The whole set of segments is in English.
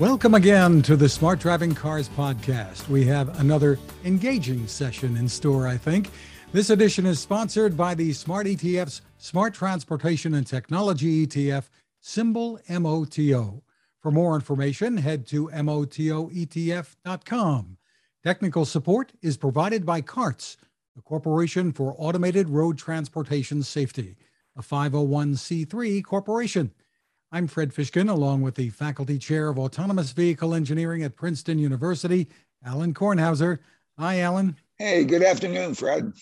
Welcome again to the Smart Driving Cars podcast. We have another engaging session in store, I think. This edition is sponsored by the Smart ETF's Smart Transportation and Technology ETF, symbol MOTO. For more information, head to MOTOETF.com. Technical support is provided by CARTS, the Corporation for Automated Road Transportation Safety, a 501c3 corporation. I'm Fred Fishkin, along with the Faculty Chair of Autonomous Vehicle Engineering at Princeton University, Alan Kornhauser. Hi, Alan. Hey, good afternoon, Fred.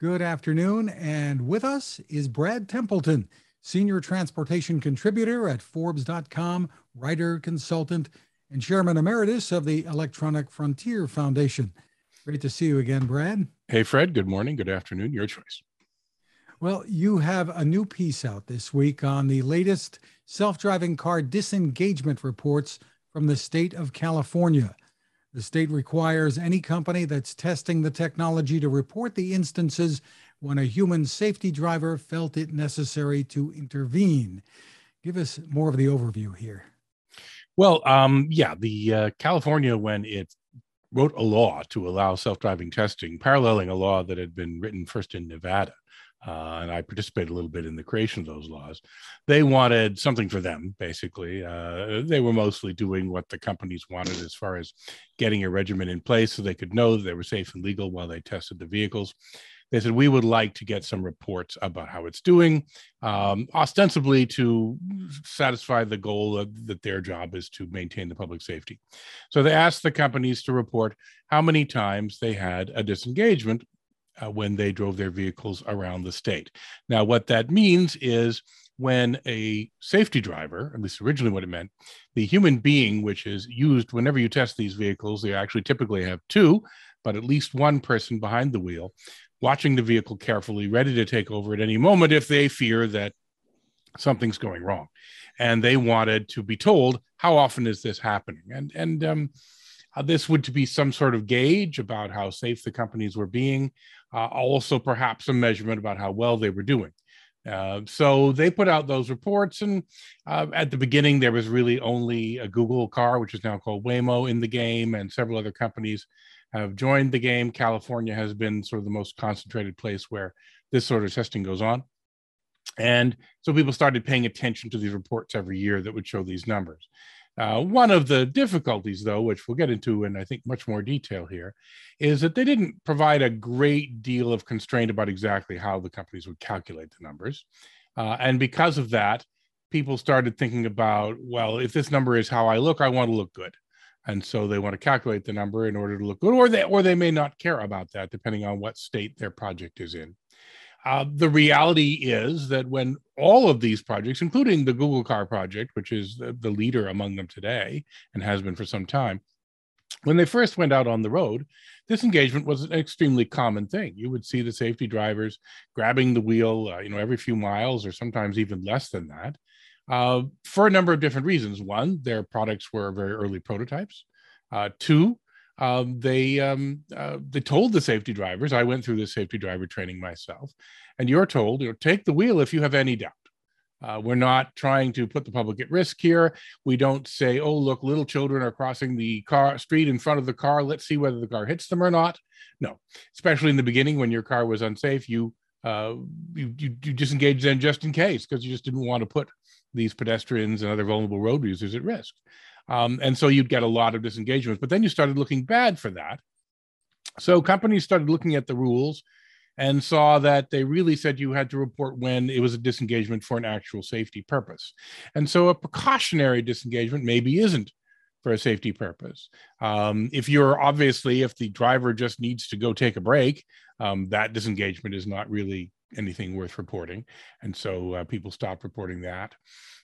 Good afternoon. And with us is Brad Templeton, Senior Transportation Contributor at Forbes.com, writer, consultant, and Chairman Emeritus of the Electronic Frontier Foundation. Great to see you again, Brad. Hey, Fred. Good morning. Good afternoon. Your choice. Well, you have a new piece out this week on the latest self driving car disengagement reports from the state of California. The state requires any company that's testing the technology to report the instances when a human safety driver felt it necessary to intervene. Give us more of the overview here. Well, um, yeah, the uh, California, when it wrote a law to allow self driving testing, paralleling a law that had been written first in Nevada uh, and I participated a little bit in the creation of those laws. They wanted something for them, basically. Uh, they were mostly doing what the companies wanted as far as getting a regimen in place so they could know that they were safe and legal while they tested the vehicles. They said, We would like to get some reports about how it's doing, um, ostensibly to satisfy the goal of, that their job is to maintain the public safety. So they asked the companies to report how many times they had a disengagement uh, when they drove their vehicles around the state. Now, what that means is when a safety driver, at least originally what it meant, the human being, which is used whenever you test these vehicles, they actually typically have two, but at least one person behind the wheel, watching the vehicle carefully, ready to take over at any moment if they fear that something's going wrong. And they wanted to be told how often is this happening, and and um, uh, this would be some sort of gauge about how safe the companies were being, uh, also perhaps a measurement about how well they were doing. Uh, so they put out those reports, and uh, at the beginning there was really only a Google car, which is now called Waymo, in the game, and several other companies have joined the game. California has been sort of the most concentrated place where this sort of testing goes on. And so people started paying attention to these reports every year that would show these numbers. Uh, one of the difficulties, though, which we'll get into in I think much more detail here, is that they didn't provide a great deal of constraint about exactly how the companies would calculate the numbers. Uh, and because of that, people started thinking about, well, if this number is how I look, I want to look good. And so they want to calculate the number in order to look good, or they or they may not care about that, depending on what state their project is in. Uh, the reality is that when all of these projects, including the Google Car project, which is the, the leader among them today and has been for some time, when they first went out on the road, disengagement was an extremely common thing. You would see the safety drivers grabbing the wheel, uh, you know, every few miles or sometimes even less than that, uh, for a number of different reasons. One, their products were very early prototypes. Uh, two, um, they um, uh, they told the safety drivers. I went through the safety driver training myself, and you're told, you know, take the wheel if you have any doubt. Uh, we're not trying to put the public at risk here. We don't say, "Oh, look, little children are crossing the car street in front of the car. Let's see whether the car hits them or not." No, especially in the beginning when your car was unsafe, you uh, you, you, you disengaged then just in case because you just didn't want to put these pedestrians and other vulnerable road users at risk. Um, and so you'd get a lot of disengagements. But then you started looking bad for that. So companies started looking at the rules and saw that they really said you had to report when it was a disengagement for an actual safety purpose. And so a precautionary disengagement maybe isn't for a safety purpose. Um, if you're obviously, if the driver just needs to go take a break, um, that disengagement is not really anything worth reporting. And so uh, people stopped reporting that.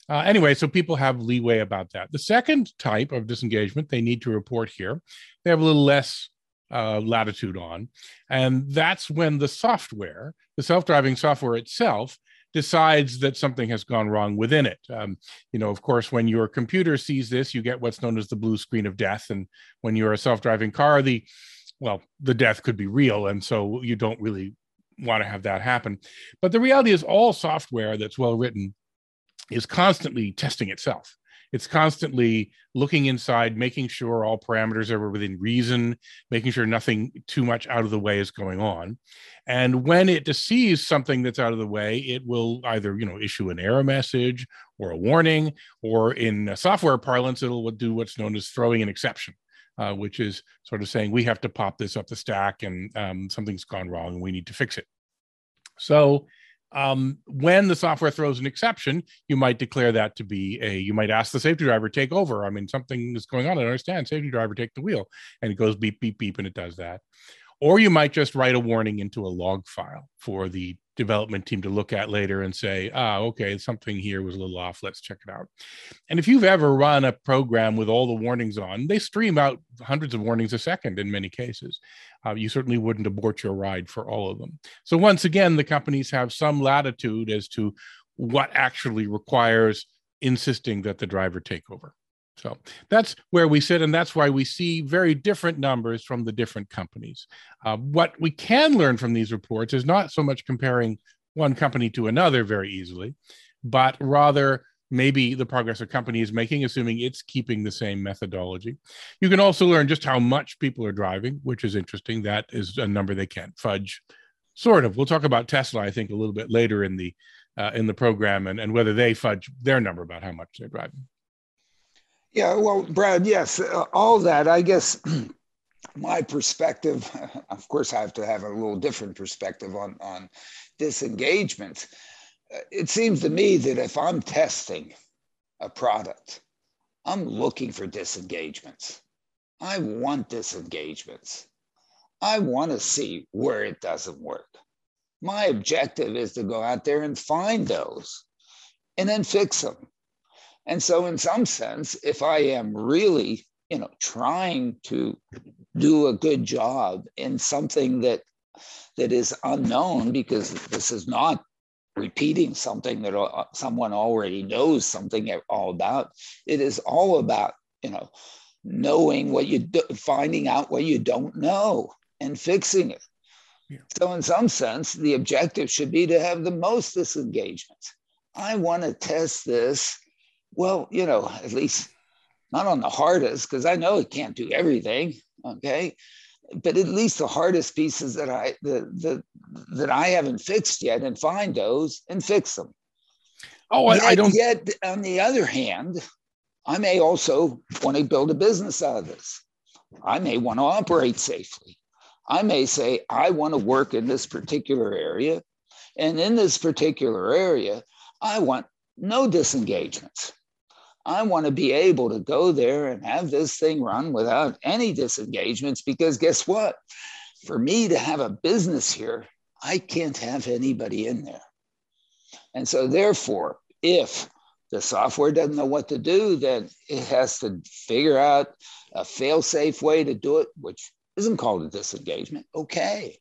Uh, anyway, so people have leeway about that. The second type of disengagement they need to report here, they have a little less uh, latitude on. And that's when the software, the self driving software itself, decides that something has gone wrong within it. Um, you know, of course, when your computer sees this, you get what's known as the blue screen of death. And when you're a self driving car, the well, the death could be real. And so you don't really want to have that happen. But the reality is, all software that's well written is constantly testing itself. It's constantly looking inside, making sure all parameters are within reason, making sure nothing too much out of the way is going on. And when it sees something that's out of the way, it will either, you know, issue an error message or a warning, or in software parlance, it'll do what's known as throwing an exception. Uh, which is sort of saying we have to pop this up the stack and um, something's gone wrong and we need to fix it. So um, when the software throws an exception, you might declare that to be a, you might ask the safety driver, take over. I mean, something is going on. I understand. Safety driver, take the wheel. And it goes beep, beep, beep, and it does that. Or you might just write a warning into a log file for the development team to look at later and say, ah, okay, something here was a little off. Let's check it out. And if you've ever run a program with all the warnings on, they stream out hundreds of warnings a second in many cases. Uh, you certainly wouldn't abort your ride for all of them. So once again, the companies have some latitude as to what actually requires insisting that the driver take over. So that's where we sit, and that's why we see very different numbers from the different companies. Uh, what we can learn from these reports is not so much comparing one company to another very easily, but rather maybe the progress a company is making, assuming it's keeping the same methodology. You can also learn just how much people are driving, which is interesting. That is a number they can't fudge, sort of. We'll talk about Tesla, I think, a little bit later in the uh, in the program, and, and whether they fudge their number about how much they're driving. Yeah, well, Brad, yes, uh, all that. I guess my perspective, of course, I have to have a little different perspective on on disengagement. Uh, it seems to me that if I'm testing a product, I'm looking for disengagements. I want disengagements. I want to see where it doesn't work. My objective is to go out there and find those and then fix them. And so, in some sense, if I am really, you know, trying to do a good job in something that that is unknown, because this is not repeating something that uh, someone already knows something all about. It is all about, you know, knowing what you do, finding out what you don't know and fixing it. Yeah. So, in some sense, the objective should be to have the most disengagement. I want to test this well, you know, at least not on the hardest, because I know it can't do everything. Okay. But at least the hardest pieces that I the, the that I haven't fixed yet and find those and fix them. Oh, I, yet, I don't yet on the other hand, I may also want to build a business out of this. I may want to operate safely. I may say, I want to work in this particular area. And in this particular area, I want no disengagements. I want to be able to go there and have this thing run without any disengagements because guess what? For me to have a business here, I can't have anybody in there. And so, therefore, if the software doesn't know what to do, then it has to figure out a fail safe way to do it, which isn't called a disengagement. Okay.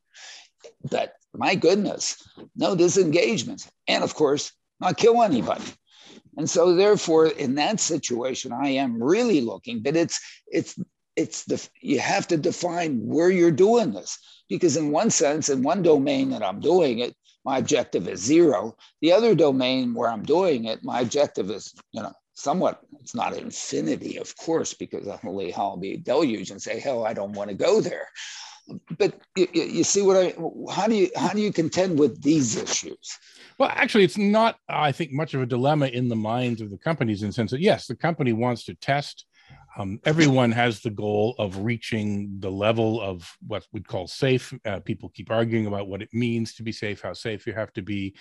But my goodness, no disengagements. And of course, not kill anybody. And so therefore, in that situation, I am really looking, but it's it's it's the you have to define where you're doing this because in one sense, in one domain that I'm doing it, my objective is zero. The other domain where I'm doing it, my objective is, you know, somewhat, it's not infinity, of course, because I'll be deluge and say, hell, I don't want to go there. But you, you see what I, how do you, how do you contend with these issues? Well, actually, it's not, I think, much of a dilemma in the minds of the companies in the sense that, yes, the company wants to test. Um, everyone has the goal of reaching the level of what we'd call safe. Uh, people keep arguing about what it means to be safe, how safe you have to be,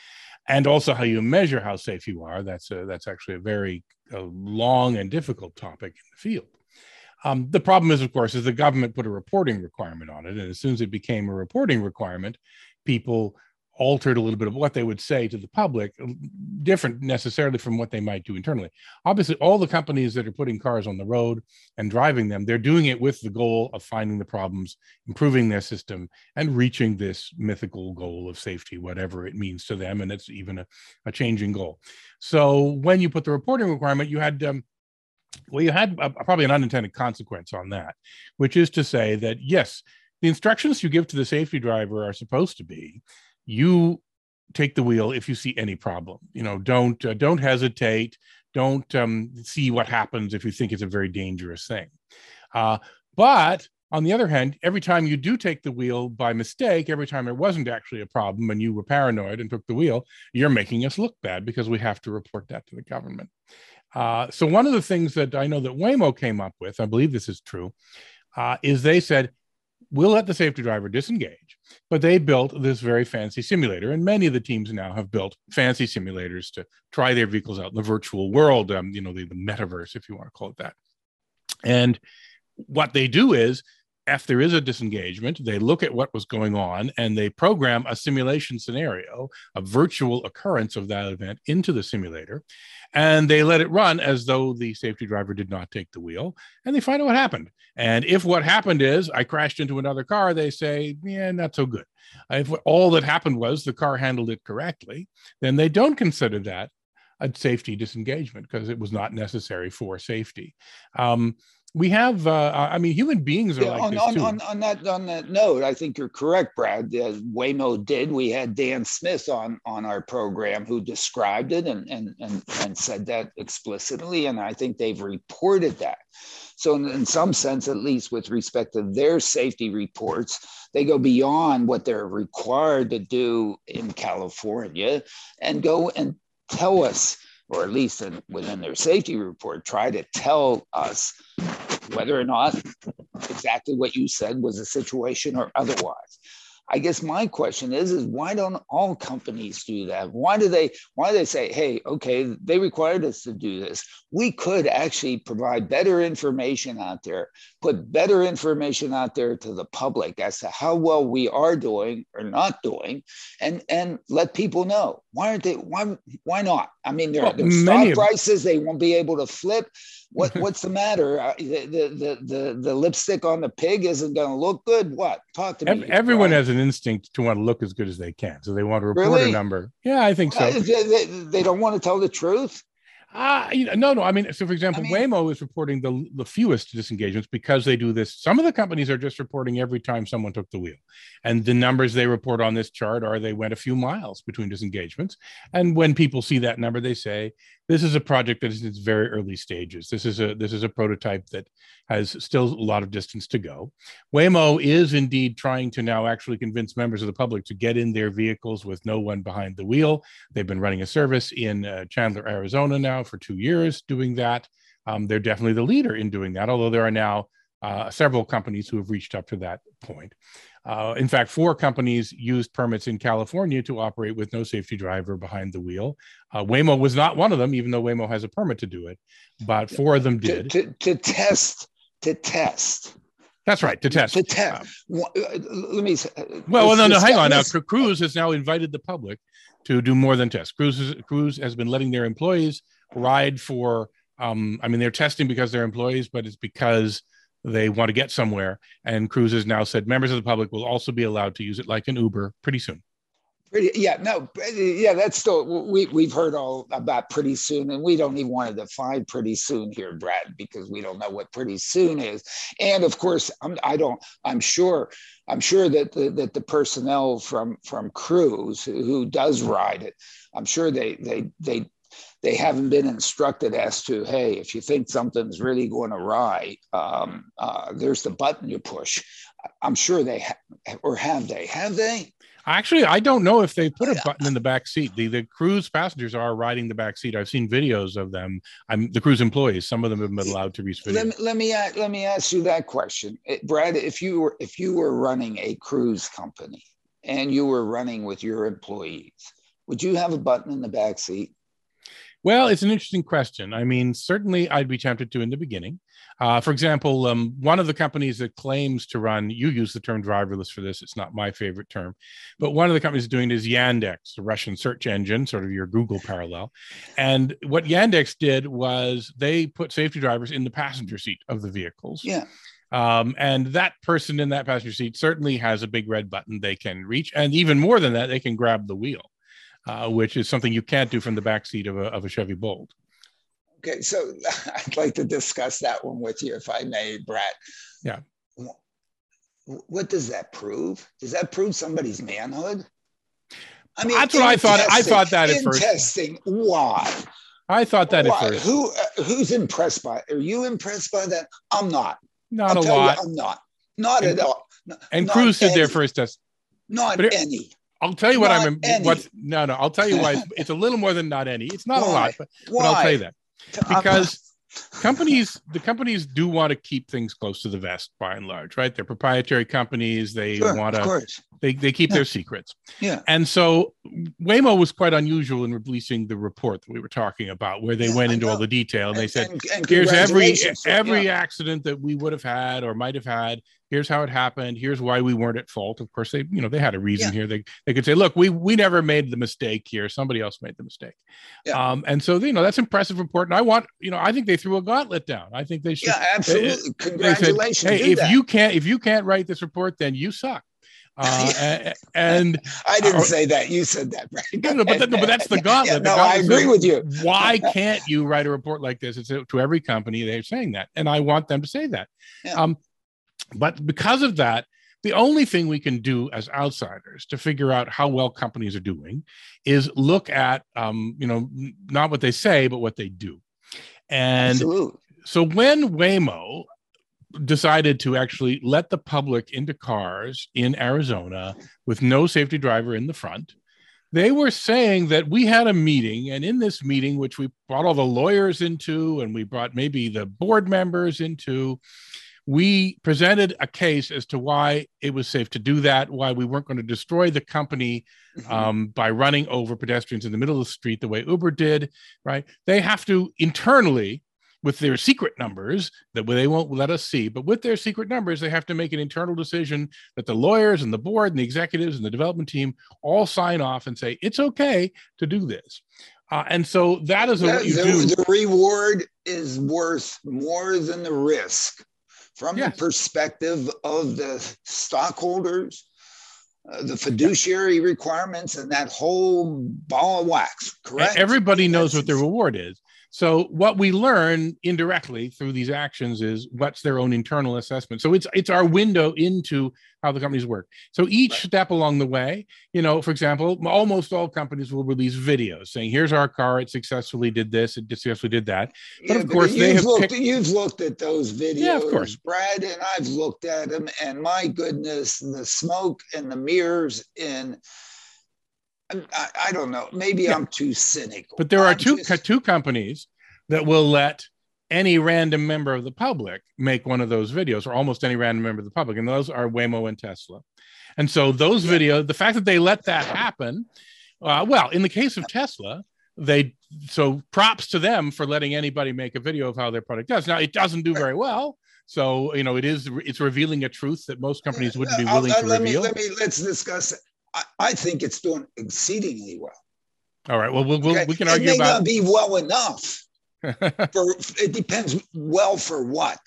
and also how you measure how safe you are. That's a, that's actually a very a long and difficult topic in the field. Um, the problem is, of course, is the government put a reporting requirement on it, and as soon as it became a reporting requirement, people altered a little bit of what they would say to the public, uh, different necessarily from what they might do internally. Obviously, all the companies that are putting cars on the road and driving them, they're doing it with the goal of finding the problems, improving their system, and reaching this mythical goal of safety, whatever it means to them. And it's even a, a changing goal. So when you put the reporting requirement, you had um, well, you had a, probably an unintended consequence on that, which is to say that yes, the instructions you give to the safety driver are supposed to be you take the wheel if you see any problem. You know, don't uh, don't hesitate. Don't um, see what happens if you think it's a very dangerous thing. Uh, but on the other hand, every time you do take the wheel by mistake, every time it wasn't actually a problem and you were paranoid and took the wheel, you're making us look bad because we have to report that to the government. Uh, so one of the things that I know that Waymo came up with, I believe this is true, uh, is they said we'll let the safety driver disengage, but they built this very fancy simulator, and many of the teams now have built fancy simulators to try their vehicles out in the virtual world, um, you know, the, the metaverse, if you want to call it that. And what they do is if there is a disengagement, they look at what was going on and they program a simulation scenario, a virtual occurrence of that event into the simulator, and they let it run as though the safety driver did not take the wheel, and they find out what happened. And if what happened is I crashed into another car, they say, yeah, not so good. If all that happened was the car handled it correctly, then they don't consider that a safety disengagement because it was not necessary for safety. Um, we have uh, i mean human beings are yeah, like on, this on, too. On, on that on that note i think you're correct brad as waymo did we had dan smith on on our program who described it and and and, and said that explicitly and i think they've reported that so in, in some sense at least with respect to their safety reports they go beyond what they're required to do in california and go and tell us or at least in, within their safety report, try to tell us whether or not exactly what you said was a situation or otherwise. I guess my question is, is why don't all companies do that? Why do they why do they say, hey, okay, they required us to do this. We could actually provide better information out there, put better information out there to the public as to how well we are doing or not doing, and and let people know. Why aren't they why why not? I mean, there, well, there's stock prices, they won't be able to flip. What what's the matter? Uh, the, the the the lipstick on the pig isn't going to look good. What? Talk to me. Everyone has an instinct to want to look as good as they can, so they want to report really? a number. Yeah, I think so. Uh, they, they don't want to tell the truth. Uh, you know, no, no. I mean, so for example, I mean, Waymo is reporting the, the fewest disengagements because they do this. Some of the companies are just reporting every time someone took the wheel. And the numbers they report on this chart are they went a few miles between disengagements. And when people see that number, they say, this is a project that is in its very early stages. This is a this is a prototype that has still a lot of distance to go. Waymo is indeed trying to now actually convince members of the public to get in their vehicles with no one behind the wheel. They've been running a service in uh, Chandler, Arizona now for two years doing that. Um, they're definitely the leader in doing that, although there are now uh, several companies who have reached up to that point. Uh, in fact, four companies used permits in California to operate with no safety driver behind the wheel. Uh, Waymo was not one of them, even though Waymo has a permit to do it, but four of them did. To, to, to test, to test. That's right, to test. To test. Um, uh, let me. Well, well no, no, hang on. Now, Cruise has now invited the public to do more than test. Cruise, Cruise has been letting their employees ride for. Um, I mean, they're testing because they're employees, but it's because they want to get somewhere. And Cruise has now said members of the public will also be allowed to use it like an Uber pretty soon. Pretty, yeah, no, yeah, that's still we we've heard all about pretty soon, and we don't even want to define pretty soon here, Brad, because we don't know what pretty soon is. And of course, I'm, I don't. I'm sure. I'm sure that the, that the personnel from from Cruise who does ride it, I'm sure they they they they haven't been instructed as to, hey, if you think something's really going awry, um, uh, there's the button you push. I'm sure they ha- or have they? Have they? Actually, I don't know if they put a button in the back seat. The the cruise passengers are riding the back seat. I've seen videos of them. I'm the cruise employees. Some of them have been allowed to reach videos. Let me let me, let me ask you that question, eh, Brad. If you were if you were running a cruise company and you were running with your employees, would you have a button in the back seat? Well, it's an interesting question. I mean, certainly I'd be tempted to in the beginning. Uh, for example, um, one of the companies that claims to run, you use the term driverless for this, it's not my favorite term, but one of the companies doing is Yandex, the Russian search engine, sort of your Google parallel. And what Yandex did was they put safety drivers in the passenger seat of the vehicles. Yeah. Um, and that person in that passenger seat certainly has a big red button they can reach. And even more than that, they can grab the wheel uh, which is something you can't do from the back seat of a, of a Chevy Bolt. Okay, so I'd like to discuss that one with you, if I may, Brett. Yeah. What does that prove? Does that prove somebody's manhood? I mean, That's what I thought. I thought that at first. testing. Why? I thought that Why? at first. Who uh, who's impressed by? It? Are you impressed by that? I'm not. Not I'll a lot. You, I'm not. Not And- at all. No- and Cruise did their first test. Not But any. I'll tell you what Not I'm. any. What's no, no. I'll tell you why. It's, it's a little more than not any. It's not a lot, but, but I'll tell you that because companies, the companies do want to keep things close to the vest by and large, right? They're proprietary companies. They Sure, want to. They they keep Yeah. their secrets. Yeah. And so Waymo was quite unusual in releasing the report that we were talking about, where they Yeah, went into all the detail and they said, and, and here's every every yeah. accident that we would have had or might have had here's how it happened here's why we weren't at fault of course they you know they had a reason Yeah. here they they could say look we we never made the mistake here somebody else made the mistake Yeah. um and so you know that's impressive report and i want you know i think they threw a gauntlet down i think they should Yeah, absolutely. they said, Congratulations. hey if that. you can't if you can't write this report then you suck uh, and I didn't or- say that. You said that, right? No, no, but that- no, but that's the gauntlet. Yeah, no, I gauntlet agree says, with you. why can't you write a report like this? It's to every company they're saying that, and I want them to say that. Yeah. Um, but because of that, the only thing we can do as outsiders to figure out how well companies are doing is look at, um, you know, not what they say, but what they do. And Absolutely. so when Waymo decided to actually let the public into cars in Arizona with no safety driver in the front, they were saying that we had a meeting, and in this meeting, which we brought all the lawyers into, and we brought maybe the board members into, we presented a case as to why it was safe to do that, why we weren't going to destroy the company Mm-hmm. um, by running over pedestrians in the middle of the street the way Uber did, right? They have to internally, with their secret numbers that they won't let us see, but with their secret numbers, they have to make an internal decision that the lawyers and the board and the executives and the development team all sign off and say it's okay to do this. Uh, and so that is what you the, do. the reward is worth more than the risk from Yes. the perspective of the stockholders, uh, the fiduciary requirements, and that whole ball of wax. Correct. Everybody knows what That's- the reward is. So what we learn indirectly through these actions is what's their own internal assessment. So it's it's our window into how the companies work. So each Right. step along the way, you know, for example, almost all companies will release videos saying, "Here's our car. It successfully did this. It successfully did that." But of course, they you've looked, picked- you've looked at those videos, Yeah, of course. Brad, and I've looked at them, and my goodness, the smoke and the mirrors and I, I don't know. Maybe Yeah. I'm too cynical. But there are I'm two just- two companies that will let any random member of the public make one of those videos, or almost any random member of the public, and those are Waymo and Tesla. And so those Yeah. videos, the fact that they let that happen, uh, well, in the case of Tesla, they so props to them for letting anybody make a video of how their product does. Now it doesn't do very well, so you know it is it's revealing a truth that most companies wouldn't be willing uh, to let reveal. Me, let me let's discuss it. I, I think it's doing exceedingly well. All right, well, we'll, we'll okay? we can it may about. not be well enough. For it depends well for what.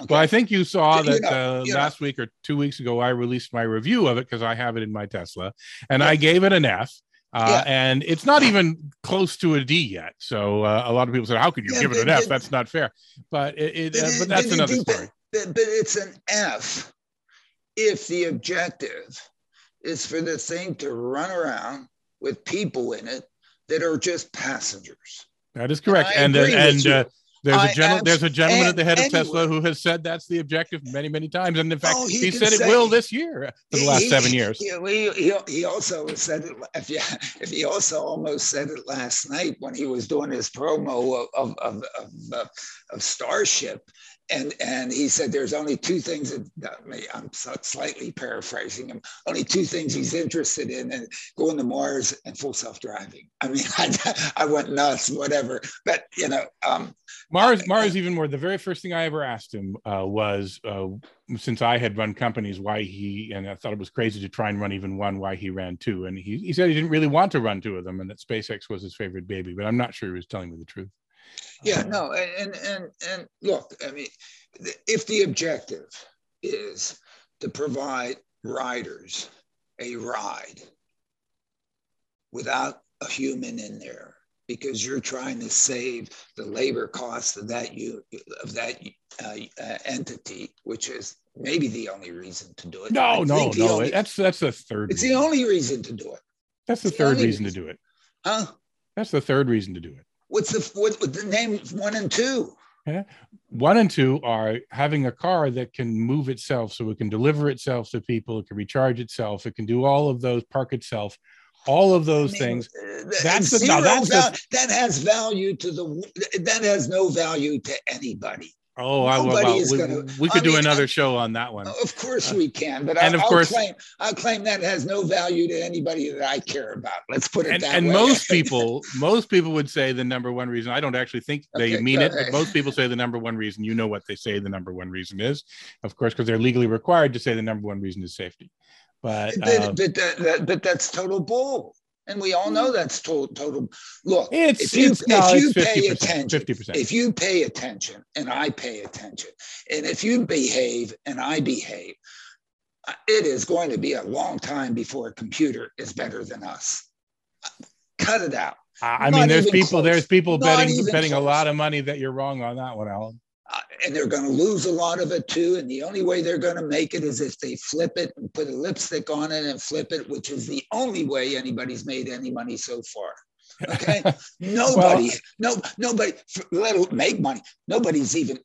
Okay? Well, I think you saw You that know, uh, you know. last week or two weeks ago, I released my review of it because I have it in my Tesla, and Yeah. I gave it an F. Uh, Yeah. And it's not even close to a D yet. So uh, a lot of people said, "How could you Yeah, give it an but- F? but- That's not fair." But it, it But uh, but that's another story. But, but it's an F if the objective is for the thing to run around with people in it that are just passengers. That is correct. And uh, and you. uh, there's I a gentle, there's a gentleman at the head of anyway. Tesla who has said that's the objective many many times, and in fact, Oh, he he, said it will this year for the last He- seven years. He, he, he, he also said it. If you, if he also almost said it last night when he was doing his promo of of of, of, uh, of Starship, and and he said there's only two things that, may, I'm so- slightly paraphrasing him. Only two things he's interested in, and going to Mars and full self driving. I mean, I, I went nuts, whatever. But you know, um, Mars, Mars, even more. The very first thing I ever asked him uh, was, uh, since I had run companies, why he and I thought it was crazy to try and run even one, why he ran two, and he, he said he didn't really want to run two of them, and that SpaceX was his favorite baby. But I'm not sure he was telling me the truth. Yeah, Uh, no, and and and look, I mean, if the objective is to provide riders a ride without a human in there, because you're trying to save the labor costs of that you of that uh, uh, entity, which is maybe the only reason to do it. I No, no, no. only- that's that's the third. it's the only reason to do it. That's the, third only reason to do it. Huh? That's the third reason to do it. What's the what, what the name one and two? Yeah. One and two are having a car that can move itself, so it can deliver itself to people, it can recharge itself, it can do all of those, park itself, all of those I mean, things. uh, That's the- that's the- that has value to the that has no value to anybody. Oh, I, Nobody well, we, gonna- we could I do mean, another I- show on that one. Of course we can, but and I, of I'll course- claim I'll claim that has no value to anybody that I care about. Let's put it and, that and way. most people most people would say the number one reason i don't actually think they Okay, mean it but most people say the number one reason you know what they say the number one reason is of course because they're legally required to say the number one reason is safety but but, uh, but, that, that, but that's total bull. And we all know that's total, total. Look, it's if you, no if you pay 50% attention, 50% if you pay attention and I pay attention, and if you behave and I behave, uh, it is going to be a long time before a computer is better than us. Cut it out. i not mean there's people close. there's people Not betting betting a lot of money that you're wrong on that one alan Uh, and they're going to lose a lot of it too. And the only way they're going to make it is if they flip it and put a lipstick on it and flip it, which is the only way anybody's made any money so far. Okay. Nobody, no, nobody, let make money. Nobody's even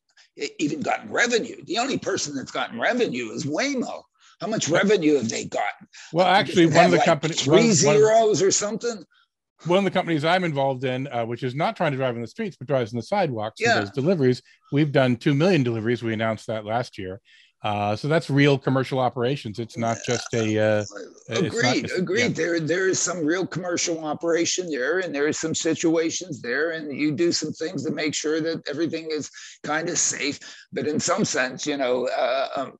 even gotten revenue. The only person that's gotten revenue is Waymo. How much revenue have they gotten? well actually one of the like companies three one, one, zeros or something. One of the companies I'm involved in, uh, which is not trying to drive on the streets, but drives on the sidewalks Yeah. does deliveries. We've done 2 million deliveries. We announced that last year. Uh, so that's real commercial operations. It's not just a, uh, Agreed, agreed. yeah. There, there is some real commercial operation there, and there is some situations there, and you do some things to make sure that everything is kind of safe. But in some sense, you know, uh, um,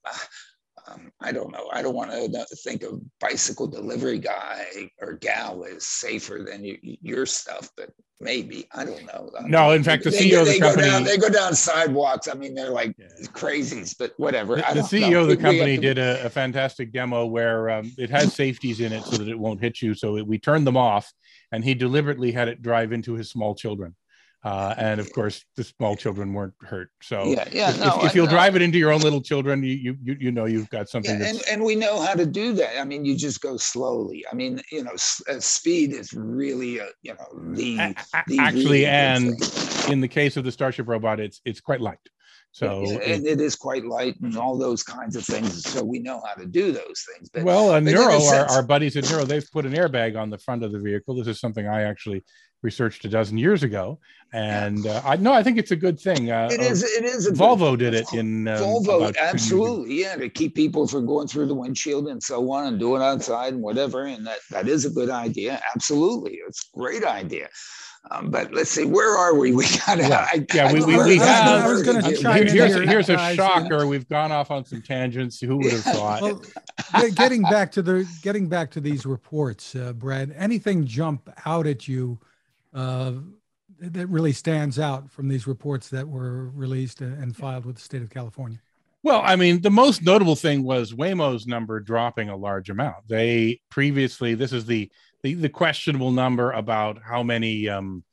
um, I don't know. I don't want to think of bicycle delivery guy or gal is safer than you, your stuff, but maybe I don't know. No, in fact, the They- CEO of the they go down- company- they go down sidewalks. I mean, they're like Yeah. crazies, but whatever. The, the CEO know. of the We- company did a, a fantastic demo where um, it has safeties in it so that it won't hit you. So it, we turned them off, and he deliberately had it drive into his small children. Uh, and of course, the small children weren't hurt. So Yeah, yeah. if, no, if, if you'll drive it into your own little children, you you you, know you've got something Yeah, and, and we know how to do that. I mean, you just go slowly. I mean, you know, s- uh, speed is really, uh, you know, the, A- a- the actually and thing. in the case of the starship robot it's it's quite light so Yeah, it- and it is quite light and all those kinds of things. So we know how to do those things. But well uh, but in a Nuro our, our buddies at Nuro they've put an airbag on the front of the vehicle this is something i actually researched a dozen years ago and uh, i no i think it's a good thing uh, it is, it is. a good- volvo did it in um, Volvo, about two years ago. absolutely, yeah, to keep people from going through the windshield and so on, and do it outside and whatever. And that that is a good idea. Absolutely, it's a great idea. Um, but let's see, where are we? We got to. Yeah. I, Yeah, I we- we- we have- I was gonna get- chime Here- in here's, here, here's a guys. shocker we've gone off on some tangents who would have thought Well, getting back to the getting back to these reports, uh, Brad. Anything jump out at you uh, that really stands out from these reports that were released and filed with the state of California? Well, I mean, the most notable thing was Waymo's number dropping a large amount. They previously, this is the the, the questionable number about how many um,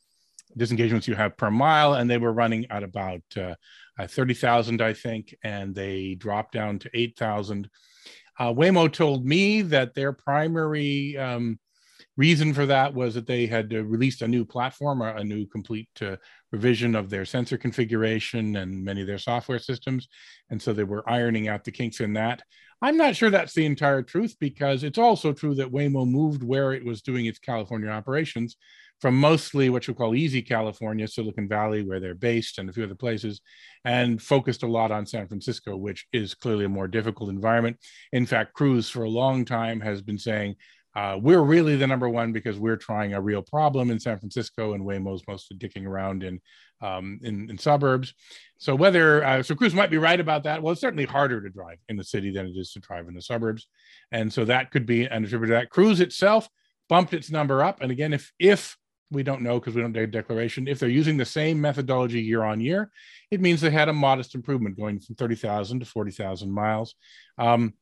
disengagements you have per mile, and they were running at about uh, uh, thirty thousand, I think, and they dropped down to eight thousand. Uh, Waymo told me that their primary um, reason for that was that they had uh, released a new platform, a, new complete uh, revision of their sensor configuration and many of their software systems and so they were ironing out the kinks in that. I'm not sure that's the entire truth because it's also true that Waymo moved where it was doing its California operations from mostly what you call easy California, Silicon Valley, where they're based, and a few other places, and focused a lot on San Francisco, which is clearly a more difficult environment. In fact, Cruise for a long time has been saying, uh, we're really the number one because we're trying a real problem in San Francisco, and Waymo's mostly dicking around in um, in, in suburbs. So whether uh, so Cruise might be right about that. Well, it's certainly harder to drive in the city than it is to drive in the suburbs, and so that could be an attribute to that. Cruise itself bumped its number up, and again, if if we don't know because we don't get a declaration, if they're using the same methodology year on year, it means they had a modest improvement going from thirty thousand to forty thousand miles. Um,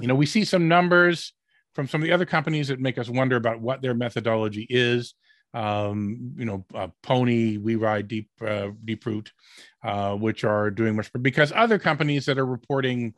you know, we see some numbers from some of the other companies that make us wonder about what their methodology is um, you know, uh, Pony, WeRide, Deep uh, DeepRoute, uh, which are doing much because other companies that are reporting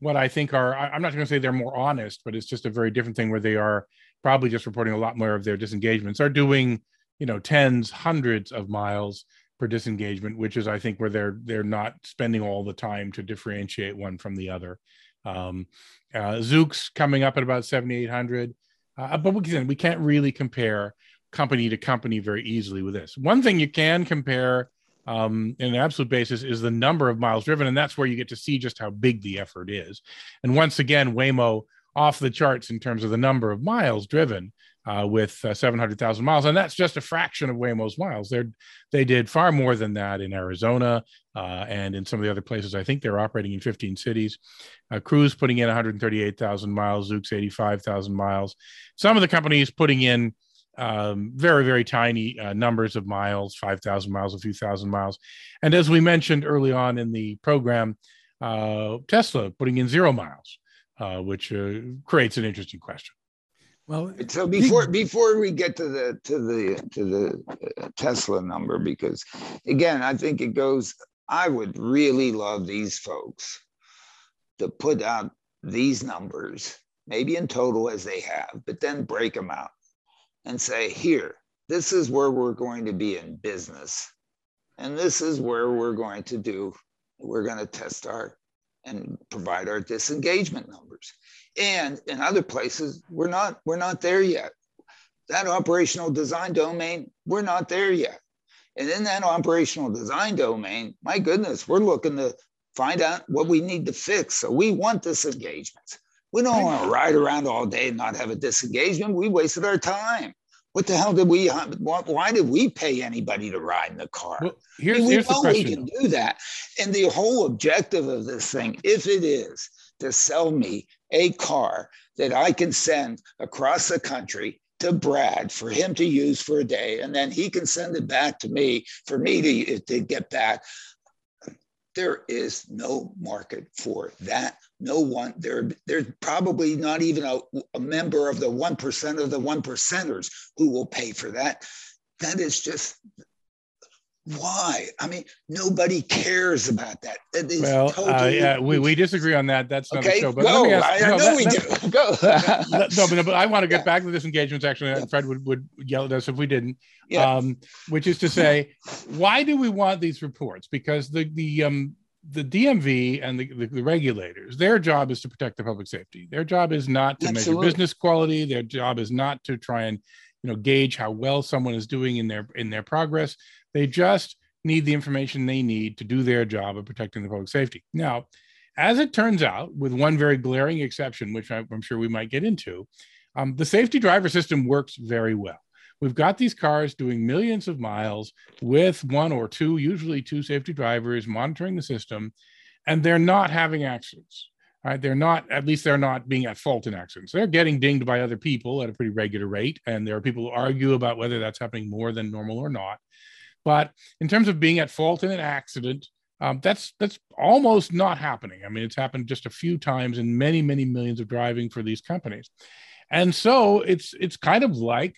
what I think are I, I'm not going to say they're more honest, but it's just a very different thing where they are probably just reporting a lot more of their disengagements, are doing, you know, tens, hundreds of miles per disengagement, which is, I think, where they're they're not spending all the time to differentiate one from the other. Um, uh, Zoox coming up at about 7,800, uh, but we, we can't really compare company to company very easily with this. One thing you can compare um, in an absolute basis is the number of miles driven, and that's where you get to see just how big the effort is. And once again, Waymo off the charts in terms of the number of miles driven uh, with uh, 700,000 miles, and that's just a fraction of Waymo's miles. They they did far more than that in Arizona uh, and in some of the other places. I think they're operating in 15 cities. Uh, Cruise putting in 138,000 miles, Zoox 85,000 miles. Some of the companies putting in um, very, very tiny uh, numbers of miles 5,000 miles, a few thousand miles. And as we mentioned early on in the program, uh, Tesla putting in zero miles, uh, which creates an interesting question. Well, so before before we get to the to the to the uh, Tesla number, because again, I think it goes. I would really love these folks to put out these numbers, maybe in total as they have, but then break them out and say, here, this is where we're going to be in business. And this is where we're going to do, we're going to test our and provide our disengagement numbers. And in other places, we're not, we're not there yet. That operational design domain, we're not there yet. And in that operational design domain, my goodness, we're looking to find out what we need to fix. So we want disengagements. We don't want to ride around all day and not have a disengagement. We wasted our time. What the hell did we? Why did we pay anybody to ride in the car? Well, here's, I mean, we here's know we can do that. And the whole objective of this thing, if it is to sell me a car that I can send across the country to Brad for him to use for a day, and then he can send it back to me for me to, to get back. There is no market for that no one there there's probably not even a, a member of the 1% of the one percenters who will pay for that that is just why i mean nobody cares about that well uh, totally uh, yeah we, we disagree on that that's not okay, show but go. let me ask, I, no, know that, we do go no but, but i want to get yeah. back to disengagement actually yeah. fred would, would yell at us if we didn't yeah. um, which is to say why do we want these reports because the the um the DMV and the, the, the, regulators, their job is to protect the public safety. Their job is not to Absolutely. measure business quality. Their job is not to try and you know gauge how well someone is doing in their in their progress. They just need the information they need to do their job of protecting the public safety. Now, as it turns out, with one very glaring exception, which I'm sure we might get into, um, the safety driver system works very well. We've got these cars doing millions of miles with one or two, usually two safety drivers monitoring the system, and they're not having accidents. Right? They're not, at least they're not being at fault in accidents. They're getting dinged by other people at a pretty regular rate. And there are people who argue about whether that's happening more than normal or not. But in terms of being at fault in an accident, um, that's that's almost not happening. I mean, it's happened just a few times in many, many millions of driving for these companies. And so it's it's kind of like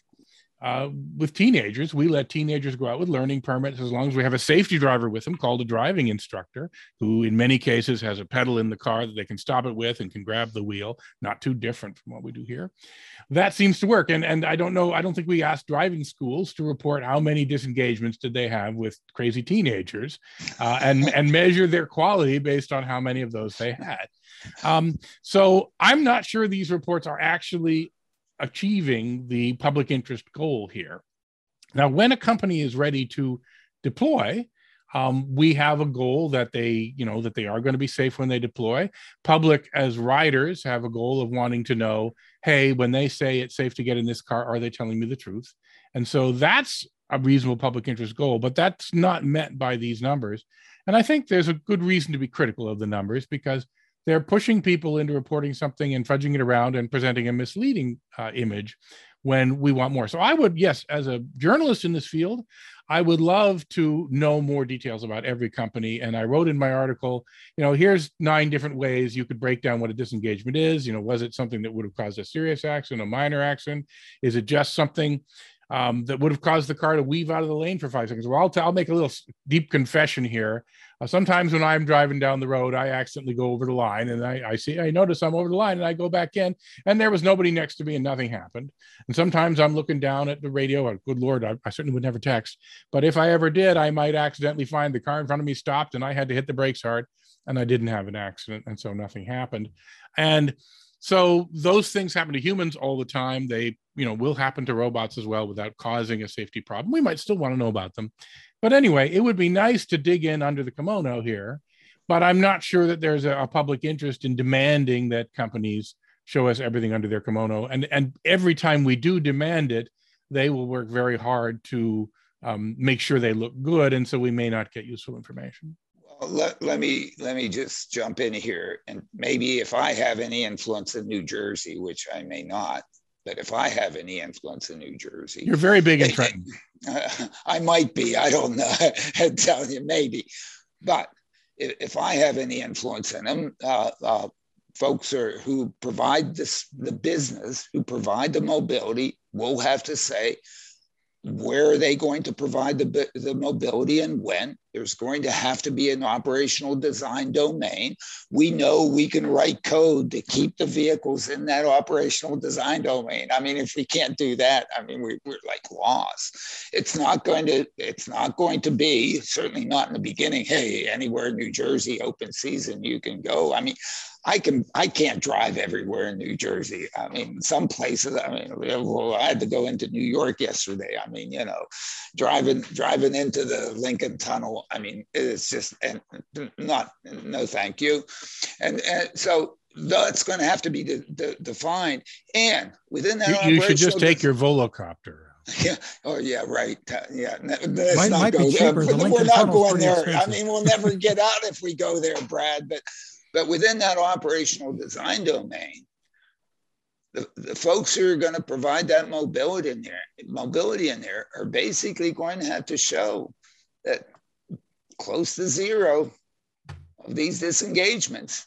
uh, with teenagers, we let teenagers go out with learning permits as long as we have a safety driver with them called a driving instructor, who in many cases has a pedal in the car that they can stop it with and can grab the wheel. Not too different from what we do here. That seems to work. And, and I don't know, I don't think we asked driving schools to report how many disengagements did they have with crazy teenagers uh, and, and measure their quality based on how many of those they had. Um, so I'm not sure these reports are actually achieving the public interest goal here. Now, when a company is ready to deploy, um, we have a goal that they, you know, that they are going to be safe when they deploy. Public as riders have a goal of wanting to know, hey, when they say it's safe to get in this car, are they telling me the truth? And so that's a reasonable public interest goal, but that's not met by these numbers. And I think there's a good reason to be critical of the numbers because they're pushing people into reporting something and fudging it around and presenting a misleading uh, image when we want more. So I would, yes, as a journalist in this field, I would love to know more details about every company. And I wrote in my article, you know, here's nine different ways you could break down what a disengagement is. You know, was it something that would have caused a serious accident, a minor accident? Is it just something um, that would have caused the car to weave out of the lane for five seconds. Well, I'll, t- I'll make a little deep confession here. Uh, sometimes when I'm driving down the road, I accidentally go over the line and I, I see, I notice I'm over the line and I go back in and there was nobody next to me and nothing happened. And sometimes I'm looking down at the radio. Oh, good Lord, I, I certainly would never text. But if I ever did, I might accidentally find the car in front of me stopped and I had to hit the brakes hard and I didn't have an accident. And so nothing happened. And so those things happen to humans all the time. They, you know, will happen to robots as well without causing a safety problem. We might still want to know about them. But anyway, it would be nice to dig in under the kimono here, but I'm not sure that there's a, a public interest in demanding that companies show us everything under their kimono. And and every time we do demand it, they will work very hard to um, make sure they look good, and so we may not get useful information. Well, let, let me let me just jump in here, and maybe if I have any influence in New Jersey, which I may not, but if I have any influence in New Jersey, you're very big in Trenton. I might be. I don't know. I'm telling you, maybe. But if, if I have any influence in them, uh, uh, folks are, who provide this the business, who provide the mobility, will have to say where are they going to provide the, the mobility and when there's going to have to be an operational design domain we know we can write code to keep the vehicles in that operational design domain i mean if we can't do that i mean we, we're like lost it's not going to it's not going to be certainly not in the beginning hey anywhere in new jersey open season you can go i mean I can I can't drive everywhere in New Jersey. I mean, some places. I mean, well, I had to go into New York yesterday. I mean, you know, driving driving into the Lincoln Tunnel. I mean, it's just and not no thank you. And, and so that's going to have to be de- de- defined. And within that, you, you should just take your volocopter. Yeah. Oh, yeah. Right. Yeah. Let's might, not might go there. The we're not going there. Expensive. I mean, we'll never get out if we go there, Brad. But but within that operational design domain, the, the folks who are going to provide that mobility in there, mobility in there are basically going to have to show that close to zero of these disengagements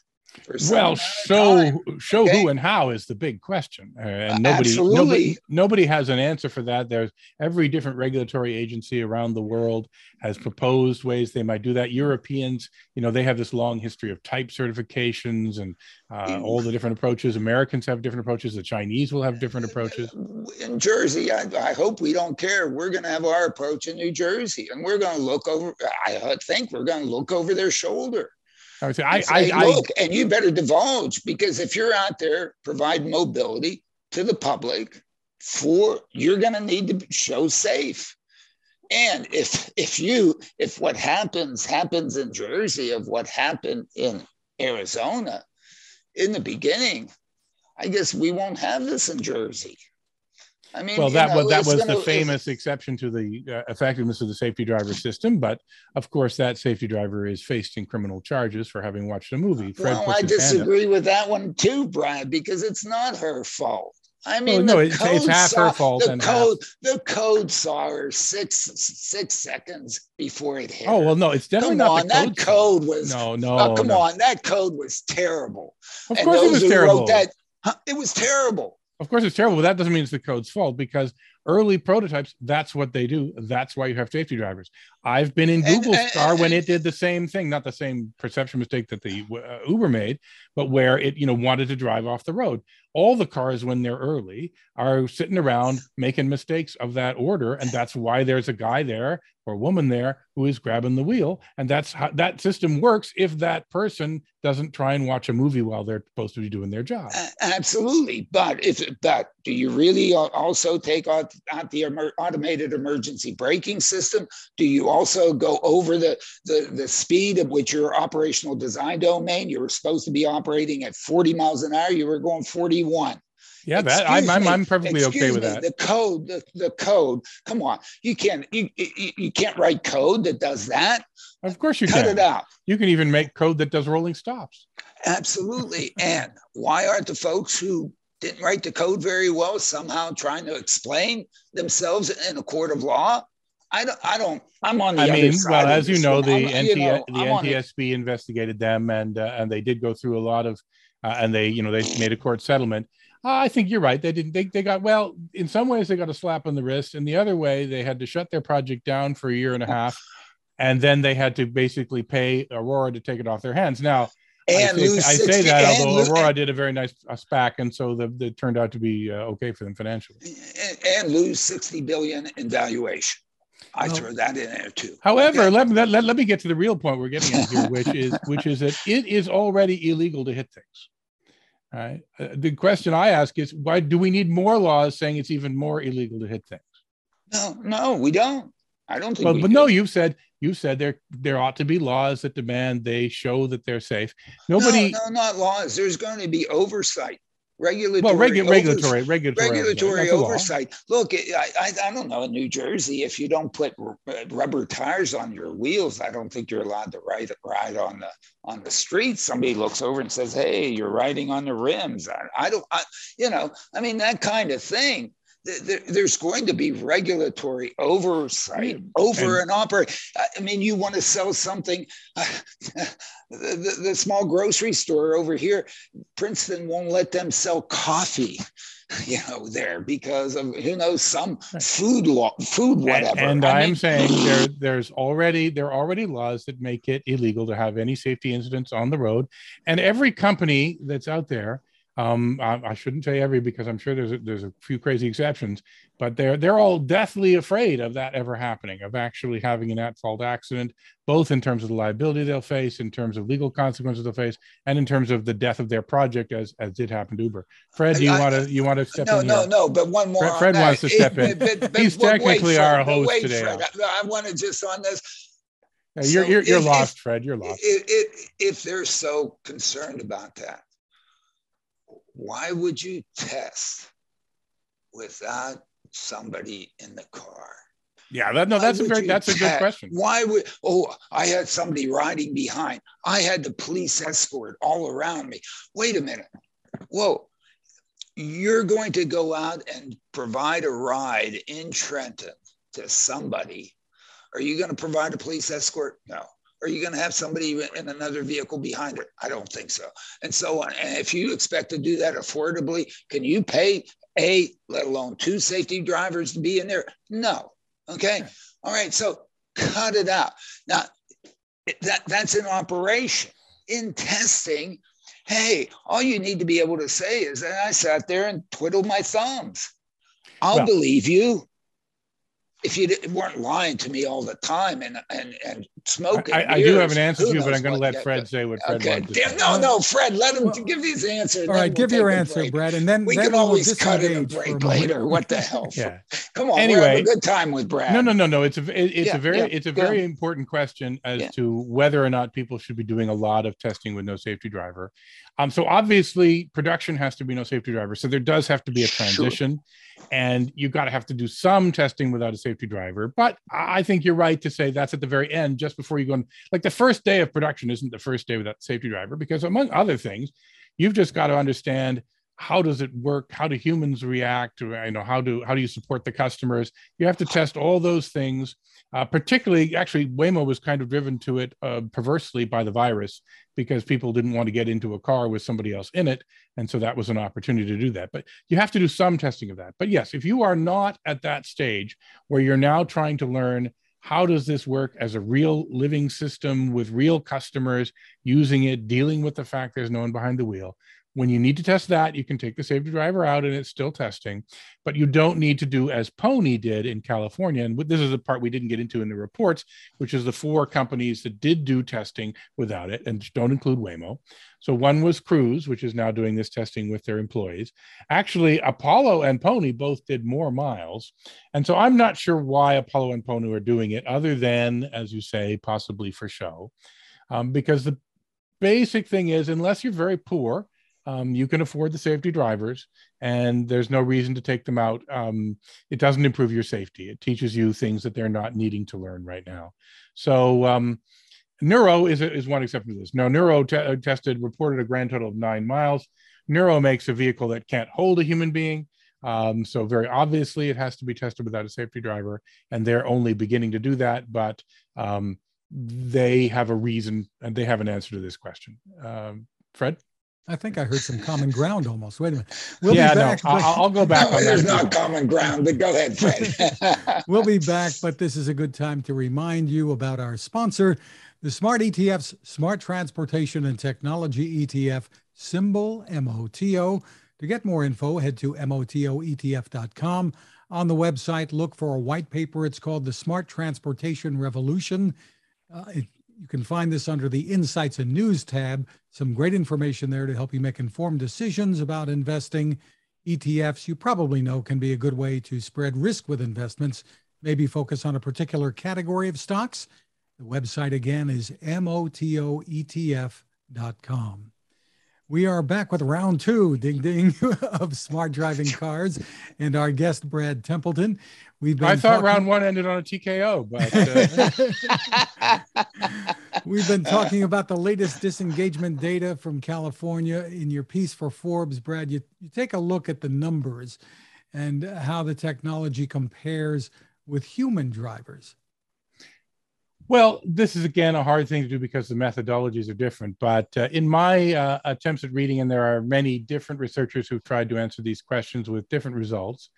well show show okay. who and how is the big question uh, and nobody, nobody nobody has an answer for that. There's every different regulatory agency around the world has proposed ways they might do that. Europeans you know they have this long history of type certifications and uh, all the different approaches. Americans have different approaches. The chinese will have different approaches. In jersey i, I hope we don't care. We're going to have our approach in new jersey and we're going to look over i think we're going to look over their shoulder I would say, I, say, I, look, I, and you better divulge because if you're out there provide mobility to the public, for you're going to need to show safe. And if if you if what happens happens in Jersey of what happened in Arizona in the beginning, I guess we won't have this in Jersey. I mean, well, that know, was that was gonna, the famous exception to the uh, effectiveness of the safety driver system. But of course, that safety driver is faced in criminal charges for having watched a movie. Fred well, I disagree with that one too, Brian, because it's not her fault. I mean, well, no, it's, it's, half saw, her fault. The code, half... the code saw her six six seconds before it hit. Oh well, no, it's definitely come not on, that code was no, no. Oh, come no. on, that code was terrible. Of and course, it was terrible. That, it was terrible. Of course, it's terrible, but that doesn't mean it's the code's fault because early prototypes, that's what they do. That's why you have safety drivers. I've been in Google and, car when it did the same thing, not the same perception mistake that the uh, Uber made, but where it, you know, wanted to drive off the road. All the cars, when they're early, are sitting around making mistakes of that order, and that's why there's a guy there or a woman there who is grabbing the wheel, and that's how that system works. If that person doesn't try and watch a movie while they're supposed to be doing their job, uh, absolutely. But if but do you really also take out, out the emer- automated emergency braking system? Do you also go over the, the, the speed of which your operational design domain? You were supposed to be operating at 40 miles an hour. You were going 41. Yeah, that I'm, I'm, I'm perfectly okay with me, that. The code, the, the code. Come on, you can't you, you, you can't write code that does that. Of course you cut can. it out. You can even make code that does rolling stops. Absolutely. and why aren't the folks who didn't write the code very well, somehow trying to explain themselves in a court of law. I don't. I don't. I'm on the. I mean, well, as you know, the, NT, you know, the NTSB investigated them, and uh, and they did go through a lot of, uh, and they you know they made a court settlement. I think you're right. They didn't. They, they got well. In some ways, they got a slap on the wrist. In the other way, they had to shut their project down for a year and a half, and then they had to basically pay Aurora to take it off their hands. Now, and I say, I say that, although Aurora did a very nice uh, SPAC, and so the, the turned out to be uh, okay for them financially. and, and lose 60 billion in valuation. I throw that in there too. However, Okay. let, me- let, let, let me get to the real point we're getting at here, which is which is that it is already illegal to hit things. All right. Uh, the question I ask is why do we need more laws saying it's even more illegal to hit things? No, no, we don't. I don't think Well, we but do. no, you've said you said there there ought to be laws that demand they show that they're safe. Nobody. no, no, not laws. There's going to be oversight, regulatory, well, regu- regulatory, regulatory, regulatory That's a law. oversight. Look, I, I, I don't know. In New Jersey, if you don't put r- uh, rubber tires on your wheels, I don't think you're allowed to ride ride on the on the streets. Somebody looks over and says, "Hey, you're riding on the rims." I, I don't, I, you know, I mean that kind of thing. Th- there- There's going to be regulatory oversight mm, over And- and operate. I mean, you want to sell something. Uh, the, the, the small grocery store over here, Princeton won't let them sell coffee, you know, there because of who knows some food law, food whatever. And, I I'm mean, saying there, there's already there are already laws that make it illegal to have any safety incidents on the road, and every company that's out there. Um, I, I shouldn't say every because I'm sure there's a, there's a few crazy exceptions, but they're they're all deathly afraid of that ever happening, of actually having an at-fault accident, both in terms of the liability they'll face, in terms of legal consequences they'll face, and in terms of the death of their project, as as did happen to Uber. Fred, do you want to you want to step no, in no, here? no. But one more. Fred- Fred wants to step in. but- but- He's but wait, technically Fred, our host wait, today. Fred, I, I want to just on this. Yeah, you're So you're, you're if- lost, if- Fred. You're lost. If they're so concerned about that, why would you test without somebody in the car? Yeah, that, no, Why that's a very that's a good question. Why would oh I had somebody riding behind. I had the police escort all around me. Wait a minute. Whoa. You're going to go out and provide a ride in Trenton to somebody. Are you going to provide a police escort? No. Are you going to have somebody in another vehicle behind it? I don't think so. And so on. And if you expect to do that affordably, can you pay a, let alone two safety drivers to be in there? No. Okay. All right. So cut it out. Now, that, that's an operation. In testing, hey, all you need to be able to say is that I sat there and twiddled my thumbs. I'll Well- believe you. If you weren't lying to me all the time and and, and smoking, I, I do have an answer to you, but I'm going to let Fred say what Fred Okay. wanted to Damn, say. no, no, Fred, let him Well, give his answer. All right, then we'll give your answer, break. Brad, and then We then can we will always cut in a break a later. What the hell? Yeah. Come on, we're Anyway. a good time with Brad. No, no, no, no. It's a it- it's Yeah, a very yeah, it's a very ahead. important question as Yeah. to whether or not people should be doing a lot of testing with no safety driver. Um, so obviously production has to be no safety driver. So there does have to be a Sure. transition, and you've got to have to do some testing without a safety driver. But I think you're right to say that's at the very end, just before you go. In, like the first day of production isn't the first day without safety driver, because among other things, you've just got to understand how does it work how do humans react you know how do how do you support the customers you have to test all those things uh, particularly actually waymo was kind of driven to it uh, perversely by the virus because people didn't want to get into a car with somebody else in it and so that was an opportunity to do that. But you have to do some testing of that. But yes if you are not at that stage where you're now trying to learn how does this work as a real living system with real customers using it dealing with the fact there's no one behind the wheel when you need to test that, you can take the safety driver out and it's still testing, but you don't need to do as Pony did in California. And this is the part we didn't get into in the reports, which is the four companies that did do testing without it and don't include Waymo. So one was Cruise, which is now doing this testing with their employees. Actually, Apollo and Pony both did more miles. And so I'm not sure why Apollo and Pony are doing it, other than, as you say, possibly for show. Um, because the basic thing is, unless you're very poor, um, you can afford the safety drivers, and there's no reason to take them out. Um, it doesn't improve your safety. It teaches you things that they're not needing to learn right now. So, um, Nuro is, is one exception to this. Now, Nuro te- tested reported a grand total of nine miles. Nuro makes a vehicle that can't hold a human being. Um, so very obviously, it has to be tested without a safety driver, and they're only beginning to do that. But um, they have a reason, and they have an answer to this question. Um, Fred. I think I heard some common ground almost. Wait a minute. We'll yeah, no, but... I'll, I'll, go back. No, there's not common ground, but go ahead, Fred. we'll be back, but this is a good time to remind you about our sponsor, the Smart ETF's Smart Transportation and Technology ETF, symbol MOTO. To get more info, head to MOTOETF.com. On the website, look for a white paper. It's called The Smart Transportation Revolution. Uh, it, you can find this under the Insights and News tab. Some great information there to help you make informed decisions about investing. ETFs, you probably know, can be a good way to spread risk with investments, maybe focus on a particular category of stocks. The website again is motoetf.com. We are back with round two, ding ding, of smart driving cars, and our guest Brad Templeton. We've been I thought talking... round one ended on a TKO, but uh... we've been talking about the latest disengagement data from California. In your piece for Forbes, Brad, you, you take a look at the numbers and how the technology compares with human drivers. Well, this is again a hard thing to do because the methodologies are different. But uh, in my uh, attempts at reading, and there are many different researchers who've tried to answer these questions with different results.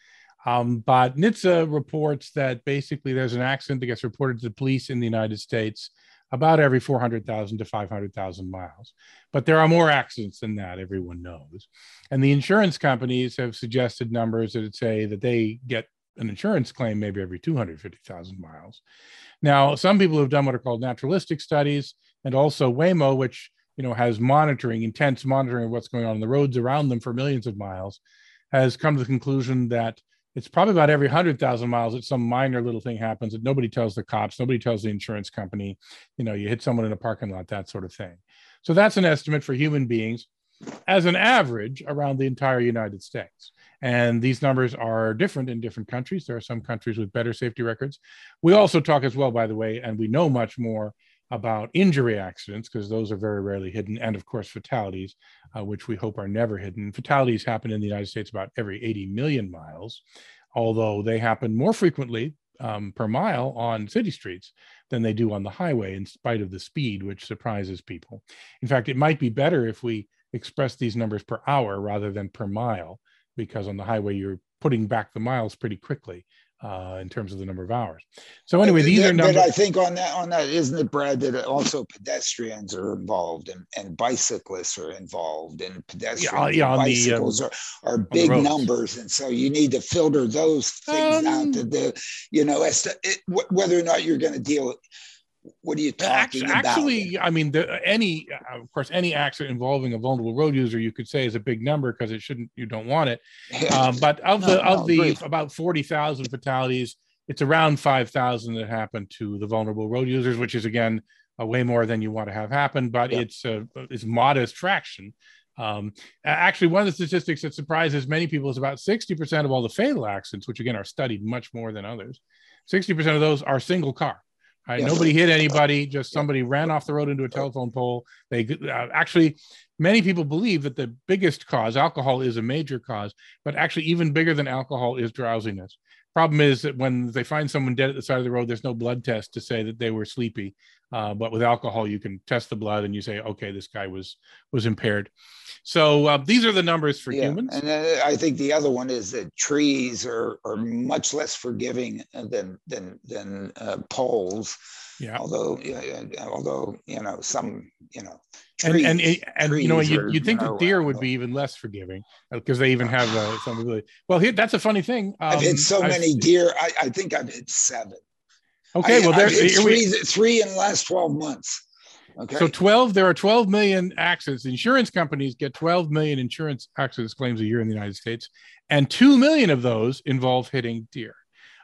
Um, but NHTSA reports that basically there's an accident that gets reported to the police in the United States about every 400,000 to 500,000 miles. But there are more accidents than that, everyone knows. And the insurance companies have suggested numbers that say that they get an insurance claim maybe every 250,000 miles. Now, some people have done what are called naturalistic studies, and also Waymo, which you know has monitoring, intense monitoring of what's going on on the roads around them for millions of miles, has come to the conclusion that it's probably about every 100,000 miles that some minor little thing happens that nobody tells the cops, nobody tells the insurance company. You know, you hit someone in a parking lot, that sort of thing. So that's an estimate for human beings as an average around the entire United States. And these numbers are different in different countries. There are some countries with better safety records. We also talk as well, by the way, and we know much more about injury accidents because those are very rarely hidden, and of course, fatalities, uh, which we hope are never hidden. Fatalities happen in the United States about every 80 million miles, although they happen more frequently um, per mile on city streets than they do on the highway, in spite of the speed, which surprises people. In fact, it might be better if we express these numbers per hour rather than per mile because on the highway you're putting back the miles pretty quickly uh, in terms of the number of hours. So anyway, these are numbers. But I think on that, on that, isn't it, Brad, that also pedestrians are involved and, and bicyclists are involved and pedestrians yeah, yeah, and bicycles the, uh, are, are big numbers. And so you need to filter those things um, out to the, you know, as to it, whether or not you're going to deal what are you talking actually, about? Actually, I mean, the, any, uh, of course, any accident involving a vulnerable road user, you could say is a big number because it shouldn't, you don't want it. Um, but of no, the no, of the great. about forty thousand fatalities, it's around five thousand that happen to the vulnerable road users, which is again uh, way more than you want to have happen. But yeah. it's a it's modest fraction. Um, actually, one of the statistics that surprises many people is about sixty percent of all the fatal accidents, which again are studied much more than others. Sixty percent of those are single car. Right? Yes. Nobody hit anybody. Just somebody ran off the road into a telephone pole. They uh, actually, many people believe that the biggest cause, alcohol, is a major cause, but actually, even bigger than alcohol is drowsiness. Problem is that when they find someone dead at the side of the road, there's no blood test to say that they were sleepy. Uh, but with alcohol, you can test the blood and you say, okay, this guy was was impaired. So uh, these are the numbers for yeah. humans. And uh, I think the other one is that trees are are much less forgiving than than than uh, poles. Yeah. Although, although you know some you know trees, and and, and you know you you'd think you know, that deer would be even less forgiving because uh, they even have uh, some ability. Well, here that's a funny thing. Um, I've hit so I've, many deer. I, I think I've hit seven. Okay, I, well, there's three, we, three in the last 12 months. Okay. So 12, there are 12 million accidents. Insurance companies get 12 million insurance accidents claims a year in the United States, and 2 million of those involve hitting deer.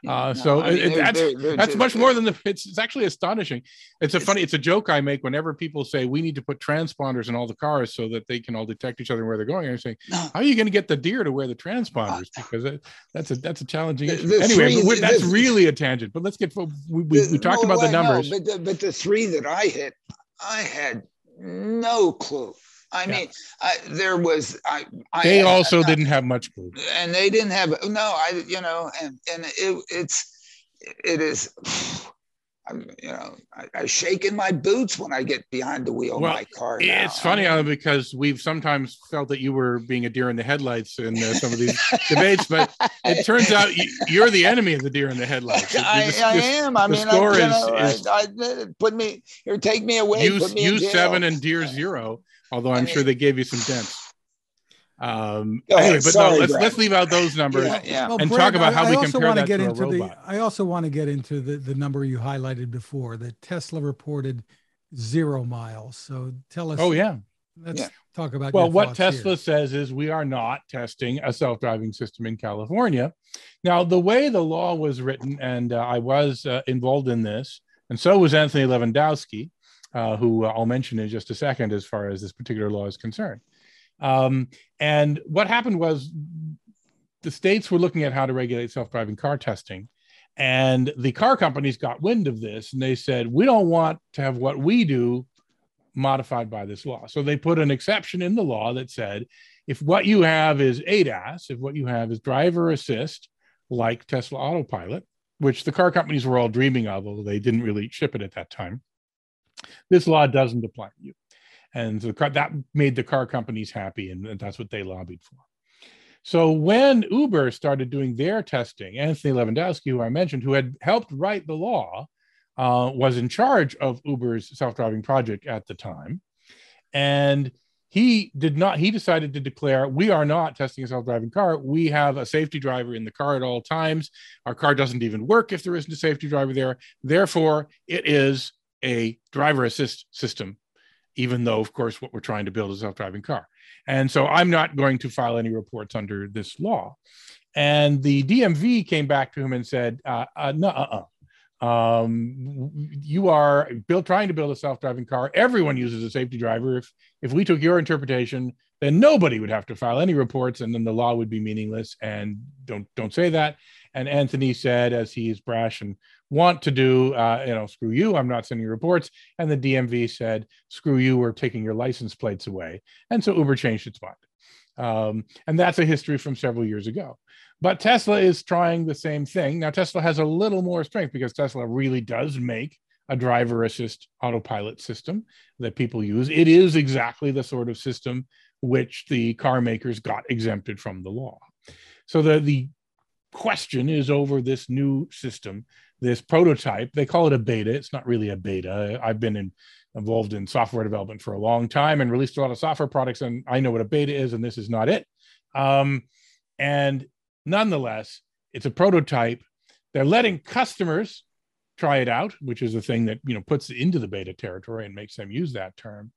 Uh, no, so I mean, it, that's they're, they're that's much more than the. It's, it's actually astonishing. It's a it's, funny. It's a joke I make whenever people say we need to put transponders in all the cars so that they can all detect each other where they're going. I'm saying, no. how are you going to get the deer to wear the transponders? Because it, that's a that's a challenging the, issue. The anyway, three, that's really a tangent. But let's get we we, we talked about the numbers. but the, but the three that I hit, I had no clue I yeah. mean, I, there was. I, I they also didn't have much clue, and they didn't have. No, I. You know, and and it, it's it is. I'm, you know, I, I shake in my boots when I get behind the wheel Well, of my car. now. It's funny I mean, because we've sometimes felt that you were being a deer in the headlights in uh, some of these debates, but it turns out you, you're the enemy of the deer in the headlights. I, This- I am. I mean, score I, you know, is- I, I, put me here. Take me away. you put me in you seven and deer zero, although I I'm sure they gave you some dents. Um, ahead. anyway, but Sorry, no, let's Brad. let's leave out those numbers. Yeah, yeah. Well, And Brad, talk about how I we also compare that get to a robot. The, I also want to get into the, the number you highlighted before that Tesla reported zero miles. So tell us. Oh yeah. Let's Yeah. talk about. Well, what Tesla here. says is we are not testing a self-driving system in California. Now, the way the law was written, and uh, I was uh, involved in this, and so was Anthony Levandowski, uh, who I'll mention in just a second as far as this particular law is concerned. Um, and what happened was the states were looking at how to regulate self-driving car testing. And the car companies got wind of this and they said, we don't want to have what we do modified by this law. So they put an exception in the law that said if what you have is ADAS, if what you have is driver assist, like Tesla Autopilot, which the car companies were all dreaming of, although they didn't really ship it at that time, this law doesn't apply to you. And the car, that made the car companies happy, and, and that's what they lobbied for. So when Uber started doing their testing, Anthony Levandowski, who I mentioned, who had helped write the law, uh, was in charge of Uber's self-driving project at the time, and he did not. He decided to declare, "We are not testing a self-driving car. We have a safety driver in the car at all times. Our car doesn't even work if there isn't a safety driver there. Therefore, it is a driver assist system." Even though, of course, what we're trying to build is a self-driving car. And so I'm not going to file any reports under this law. And the DMV came back to him and said, uh, uh, no, uh-uh. Um, you are built trying to build a self-driving car. Everyone uses a safety driver. If if we took your interpretation, then nobody would have to file any reports, and then the law would be meaningless. And don't don't say that. And Anthony said, as he's brash and want to do, uh, you know, screw you. I'm not sending reports. And the DMV said, screw you. We're taking your license plates away. And so Uber changed its mind. Um, and that's a history from several years ago. But Tesla is trying the same thing. Now, Tesla has a little more strength because Tesla really does make a driver assist autopilot system that people use. It is exactly the sort of system which the car makers got exempted from the law. So the, the question is over this new system, this prototype. They call it a beta. It's not really a beta. I've been in, involved in software development for a long time and released a lot of software products, and I know what a beta is, and this is not it. Um, and nonetheless, it's a prototype. They're letting customers try it out, which is the thing that you know puts it into the beta territory and makes them use that term.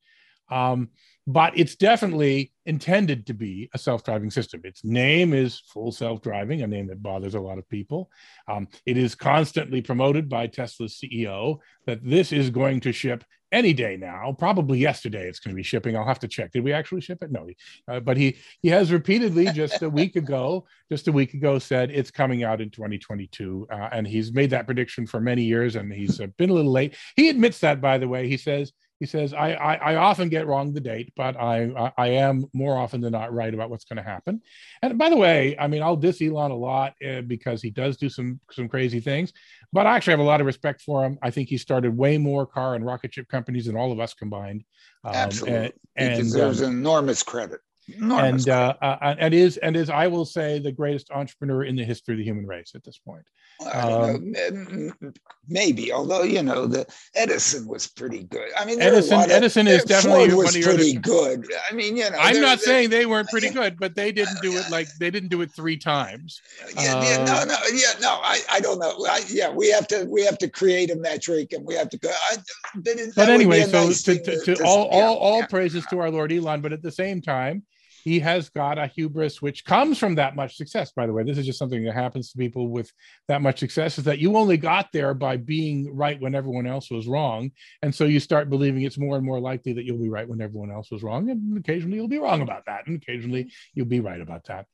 Um, but it's definitely intended to be a self-driving system. Its name is full self-driving, a name that bothers a lot of people. Um, it is constantly promoted by Tesla's CEO that this is going to ship any day now. Probably yesterday, it's going to be shipping. I'll have to check. Did we actually ship it? No, uh, but he he has repeatedly just a week ago, just a week ago, said it's coming out in 2022, uh, and he's made that prediction for many years, and he's uh, been a little late. He admits that, by the way. He says he says I, I, I often get wrong the date, but I, I, I am more often than not right about what's going to happen. And by the way, I mean I'll diss Elon a lot uh, because he does do some some crazy things, but I actually have a lot of respect for him. I think he started way more car and rocket ship companies than all of us combined. Um, Absolutely. and, he deserves um, enormous credit. Enormous and uh, uh, and is and is I will say the greatest entrepreneur in the history of the human race at this point. I don't know, m- m- maybe. Although you know, the Edison was pretty good. I mean, Edison of- Edison is Ford definitely was one of pretty good. I mean, you know, I'm there- not there- saying they weren't pretty good, but they didn't do it like they didn't do it three times. Yeah, yeah, no, Uh, no, yeah, no. I, I don't know. I, yeah, we have to, we have to create a metric, and we have to go. I, but, But that would be anyway, so nice to, to, to to- all yeah, all all yeah. praises to our Lord Elon, but at the same time, he has got a hubris which comes from that much success. By the way, this is just something that happens to people with that much success is that you only got there by being right when everyone else was wrong, and so you start believing it's more and more likely that you'll be right when everyone else was wrong, and occasionally you'll be wrong about that, and occasionally you'll be right about that.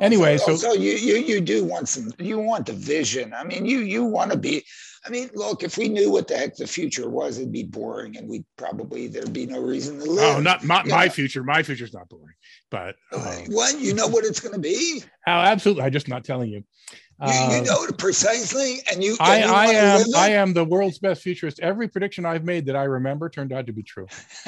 Anyway, so so you you you do want some you want the vision. I mean, you you want to be. I mean, look, if we knew what the heck the future was, it'd be boring, and we'd probably there'd be no reason to live. oh, not my, my future. My future's not boring, but. uh, What you know what it's going to be? Oh, absolutely. I'm just not telling you. You, you, uh, know it precisely, and you. I, you I am. I am the world's best futurist. Every prediction I've made that I remember turned out to be true.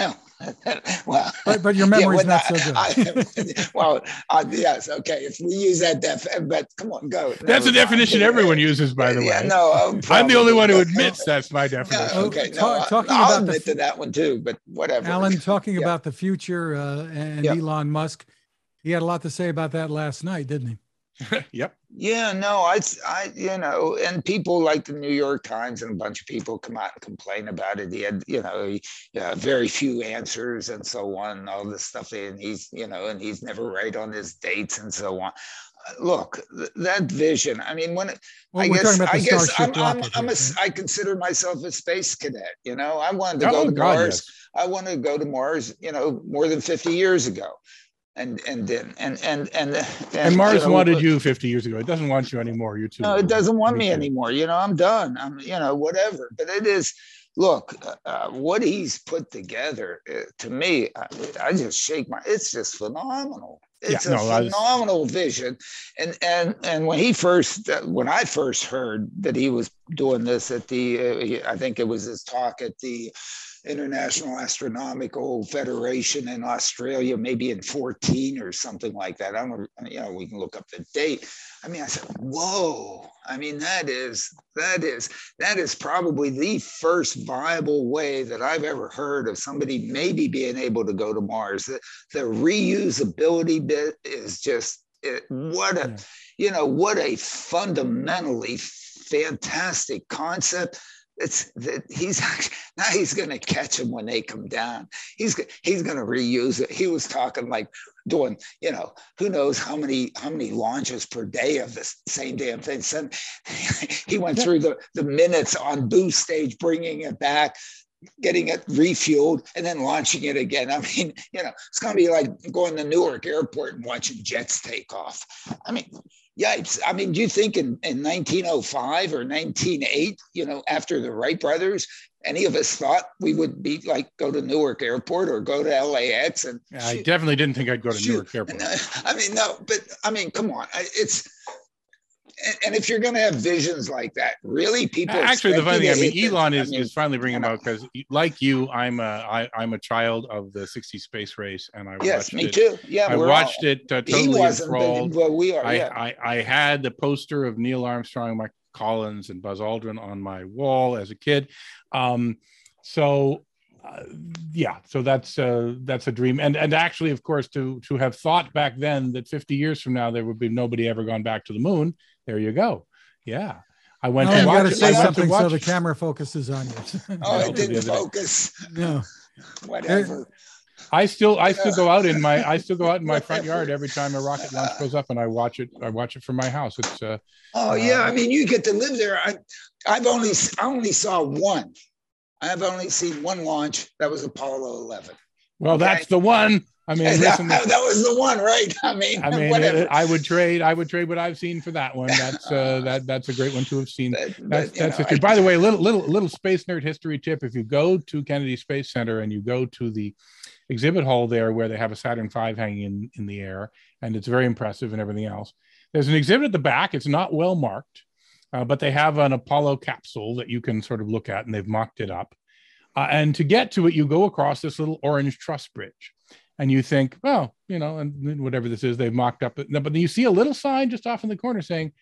well, but, but your memory's yeah, not I, so good. I, well, uh, yes, okay. If we use that def, but come on, go. That's the definition everyone uses, by the way. yeah, way. No, I'm the only one who admits that's my definition. No, okay, no, talking I'll about admit the, to that one too, but whatever. Alain, talking yeah. about the future uh, and Elon Musk, he had a lot to say about that last night, didn't he? yep. Yeah, no, I, I, you know, and people like the New York Times and a bunch of people come out and complain about it. He had, you know, yeah, uh, very few answers and so on, and all this stuff. And he's, you know, and he's never right on his dates and so on. Uh, look, that vision. I mean, when well, I guess, I guess I'm, I'm, I'm a, I consider myself a space cadet. You know, I wanted to oh, go to God, Mars. Yes. I wanted to go to Mars. You know, more than 50 years ago and and then and and and and, and Mars you know, wanted you 50 years ago. It doesn't want you anymore. You too. No, it doesn't want me, anymore. You know, I'm done. I'm you know whatever. But it is. Look, uh, uh what he's put together uh, to me, I, I, just shake my. It's just phenomenal. It's yeah, a no, phenomenal was... vision, and and and when he first, uh, when I first heard that he was doing this at the, uh, I think it was his talk at the International Astronautical Federation in Australia, maybe in 14 or something like that. I don't, you know, we can look up the date. I mean, I said, whoa. I mean, that is, that is, that is probably the first viable way that I've ever heard of somebody maybe being able to go to Mars. The, the reusability bit is just, it, mm, what a, you know, what a fundamentally fantastic concept it's that he's actually, now he's going to catch them when they come down. He's he's going to reuse it. He was talking like doing you know who knows how many how many launches per day of the same damn thing. So he went through the the minutes on boost stage, bringing it back, getting it refueled and then launching it again. I mean, you know, it's going to be like going to Newark Airport and watching jets take off. I mean, Yipes. I mean, do you think in, in 1905 or 1908, you know, after the Wright brothers, any of us thought we would be like go to Newark Airport or go to LAX? And yeah, I definitely didn't think I'd go to shoot. Newark Airport. I mean, no, but I mean, come on. It's and if you're going to have visions like that, really, people actually the funny thing. I mean, Elon is, I mean, is finally bringing about because, like you, I'm a I, I'm a child of the '60s space race, and I yes, watched me it. too. Yeah, I watched all, it uh, totally he wasn't, enthralled. But, we are. Yeah. I, I, I had the poster of Neil Armstrong, Mike Collins, and Buzz Aldrin on my wall as a kid. Um, so uh, yeah so that's uh, that's a dream and and actually of course to to have thought back then that 50 years from now there would be nobody ever gone back to the moon there you go yeah I went no, to watch. to say something so the camera focuses on you. oh, it didn't focus. No, whatever. I still, I still go out in my, I still go out in my front yard every time a rocket launch goes up, and I watch it. I watch it from my house. It's. Uh, oh yeah, uh, I mean, you get to live there. I, I've only, I only saw one. I've only seen one launch. That was Apollo 11. Well, okay? that's the one. I mean, that, that, was the one, right? I mean, I mean, it, I would trade. I would trade what I've seen for that one. That's uh, that. That's a great one to have seen. That's but, that's know, I, By the way, little little little space nerd history tip: if you go to Kennedy Space Center and you go to the exhibit hall there, where they have a Saturn V hanging in in the air, and it's very impressive and everything else. There's an exhibit at the back. It's not well marked, uh, but they have an Apollo capsule that you can sort of look at, and they've mocked it up. Uh, and to get to it, you go across this little orange truss bridge. And you think, well, you know, and whatever this is, they've mocked up. But then you see a little sign just off in the corner saying,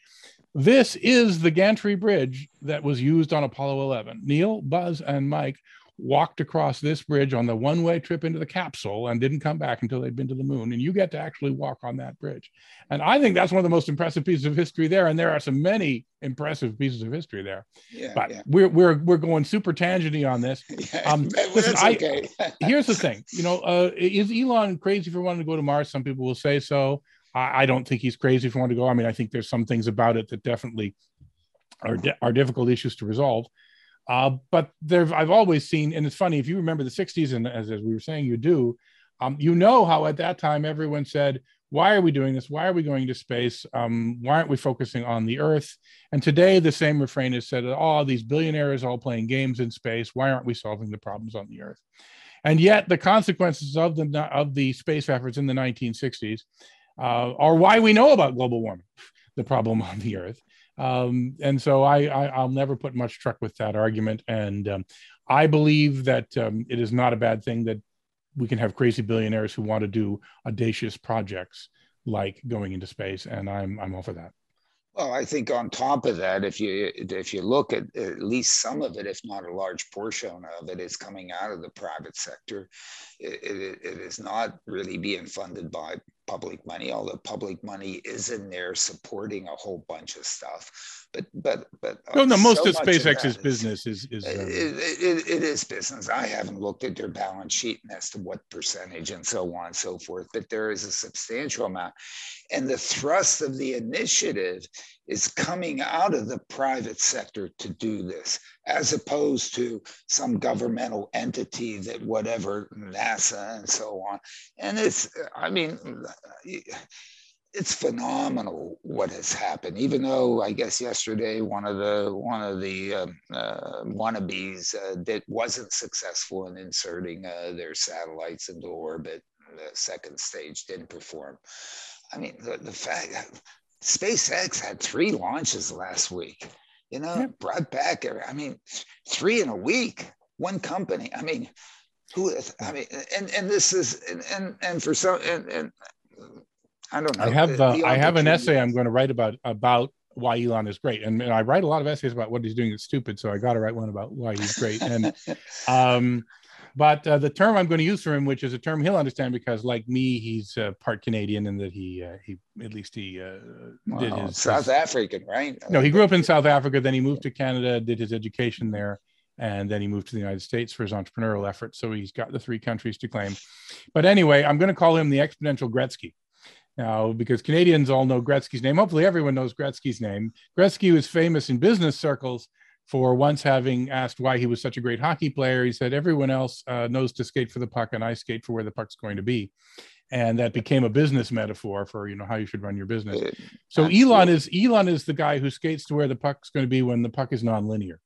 this is the gantry bridge that was used on Apollo 11. Neil, Buzz, and Mike walked across this bridge on the one way trip into the capsule and didn't come back until they'd been to the moon. And you get to actually walk on that bridge. And I think that's one of the most impressive pieces of history there. And there are so many impressive pieces of history there. Yeah, but yeah. we're, we're, we're going super tangenty on this. Yeah, um, listen, okay. I, here's the thing, you know, uh, is Elon crazy for wanting to go to Mars? Some people will say so. I, I don't think he's crazy for wanting to go. I mean, I think there's some things about it that definitely are, are difficult issues to resolve. Uh, but there, I've always seen, and it's funny if you remember the '60s, and as, as we were saying, you do. Um, you know how at that time everyone said, "Why are we doing this? Why are we going to space? Um, why aren't we focusing on the Earth?" And today, the same refrain is said, "Oh, these billionaires all playing games in space. Why aren't we solving the problems on the Earth?" And yet, the consequences of the of the space efforts in the 1960s uh, are why we know about global warming, the problem on the Earth. Um, and so I, will never put much truck with that argument. And um, I believe that um, it is not a bad thing that we can have crazy billionaires who want to do audacious projects like going into space, and I'm I'm all for that. Well, I think on top of that, if you if you look at at least some of it, if not a large portion of it, is coming out of the private sector. It, it, it is not really being funded by public money, although public money is in there supporting a whole bunch of stuff. But but but no, no, most so of SpaceX's business is is, is um... it, it is business. I haven't looked at their balance sheet and as to what percentage and so on and so forth, but there is a substantial amount. And the thrust of the initiative is coming out of the private sector to do this, as opposed to some governmental entity that whatever NASA and so on. And it's, I mean, it's phenomenal what has happened. Even though I guess yesterday one of the one of the um, uh, wannabes uh, that wasn't successful in inserting uh, their satellites into orbit, the second stage didn't perform. I mean, the, the fact SpaceX had three launches last week. You know, yeah. brought back. I mean, three in a week. One company. I mean, who is? I mean, and and this is and and, and for some and, and I don't know. I have uh, I have an essay I'm going to write about about why Elon is great, and, and I write a lot of essays about what he's doing is stupid. So I got to write one about why he's great. And um, but uh, the term I'm going to use for him, which is a term he'll understand because, like me, he's uh, part Canadian and that he uh, he at least he uh, did his South his, African, right? No, he grew up in South Africa. Then he moved to Canada, did his education there, and then he moved to the United States for his entrepreneurial efforts. So he's got the three countries to claim. But anyway, I'm going to call him the exponential Gretzky. Now, because Canadians all know Gretzky's name, hopefully everyone knows Gretzky's name. Gretzky was famous in business circles for once having asked why he was such a great hockey player. He said, Everyone else uh, knows to skate for the puck, and I skate for where the puck's going to be. And that became a business metaphor for you know how you should run your business. So Absolutely. Elon is Elon is the guy who skates to where the puck's going to be when the puck is nonlinear,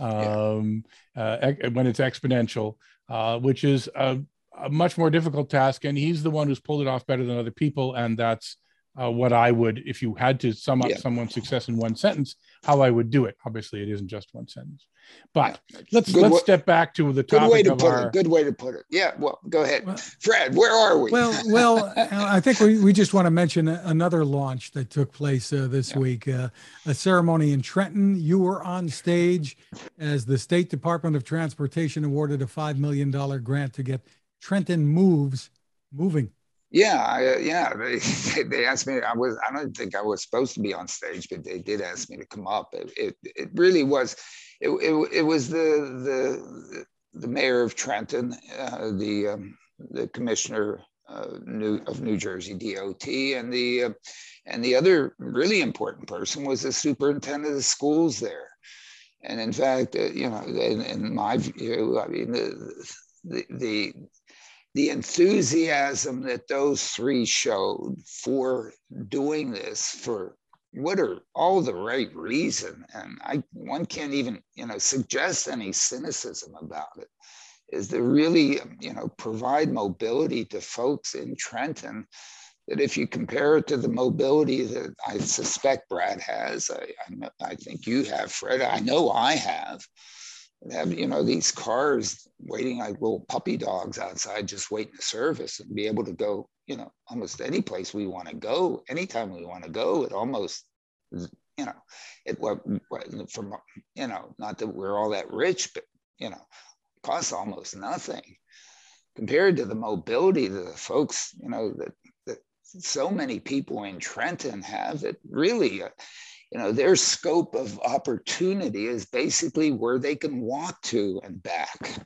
um, yeah. uh, when it's exponential, uh, which is a, a, much more difficult task. And he's the one who's pulled it off better than other people. And that's uh, what I would, if you had to sum up yeah. someone's success in one sentence, how I would do it. Obviously, it isn't just one sentence. But yeah. let's good let's way, step back to the topic good way to of put our. It, good way to put it. Yeah. Well, go ahead, well, Fred. Where are we? Well, well, I think we, we just want to mention another launch that took place uh, this yeah. week. Uh, a ceremony in Trenton. You were on stage as the State Department of Transportation awarded a five million dollar grant to get Trenton moves moving. Yeah, I, yeah. They, they asked me. I was. I don't think I was supposed to be on stage, but they did ask me to come up. It, it, it really was. It, it, it was the the the mayor of Trenton, uh, the um, the commissioner uh, New, of New Jersey DOT, and the uh, and the other really important person was the superintendent of the schools there. And in fact, uh, you know, in, in, my view, I mean, the the, the the enthusiasm that those three showed for doing this for what are all the right reason and i one can't even you know suggest any cynicism about it is to really you know provide mobility to folks in trenton that if you compare it to the mobility that i suspect brad has i, I, I think you have fred i know i have have you know these cars waiting like little puppy dogs outside just waiting to service and be able to go you know almost any place we want to go anytime we want to go it almost you know it what from you know not that we're all that rich but you know costs almost nothing compared to the mobility that the folks you know that that so many people in trenton have that really uh, you know their scope of opportunity is basically where they can walk to and back.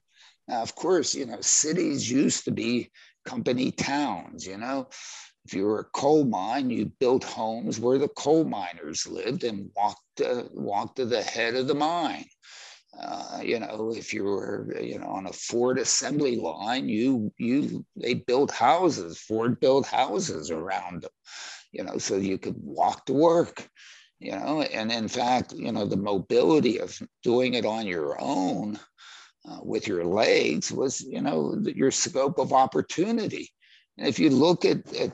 Now of course you know cities used to be company towns you know. If you were a coal mine you built homes where the coal miners lived and walked uh, walked to the head of the mine. Uh, you know, if you were, you know, on a Ford assembly line, you you they built houses. Ford built houses around them, you know, so you could walk to work you know and in fact you know the mobility of doing it on your own uh, with your legs was you know your scope of opportunity and if you look at, at,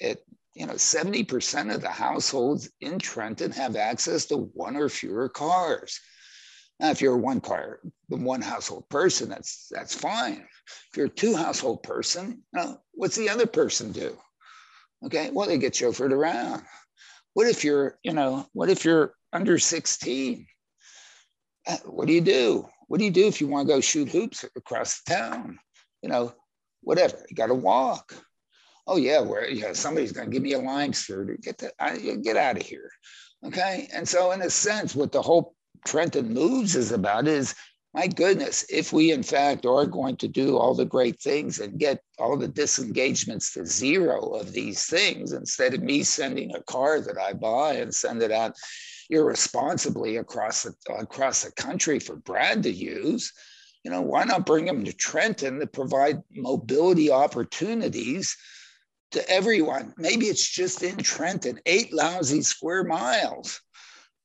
at you know, 70% of the households in Trenton have access to one or fewer cars. Now, if you're one car, one household person, that's that's fine. If you're a two household person, you know, what's the other person do? Okay, well, they get chauffeured around. What if you're, you know, what if you're under 16? Uh, what do you do? What do you do if you want to go shoot hoops across the town? You know, whatever. You got to walk. Oh yeah, where yeah, somebody's going to give me a lime to Get the, get out of here. Okay, and so in a sense, what the whole Trenton Moves is about is my goodness, if we in fact are going to do all the great things and get all the disengagements to zero of these things, instead of me sending a car that I buy and send it out irresponsibly across the, across the country for Brad to use, you know, why not bring them to Trenton to provide mobility opportunities to everyone? Maybe it's just in Trenton, eight lousy square miles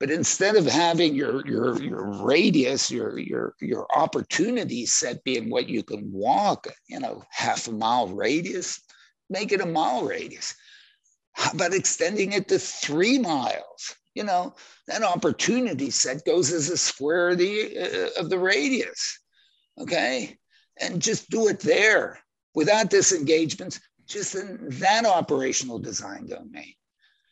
but instead of having your your your radius, your your your opportunity set being what you can walk, you know, half a mile radius, make it a mile radius. How about extending it to three miles? You know, that opportunity set goes as a square of the uh, of the radius. Okay, and just do it there without disengagements, just in that operational design domain.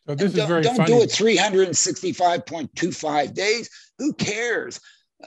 So this is very don't funny. do it 365.25 days. Who cares?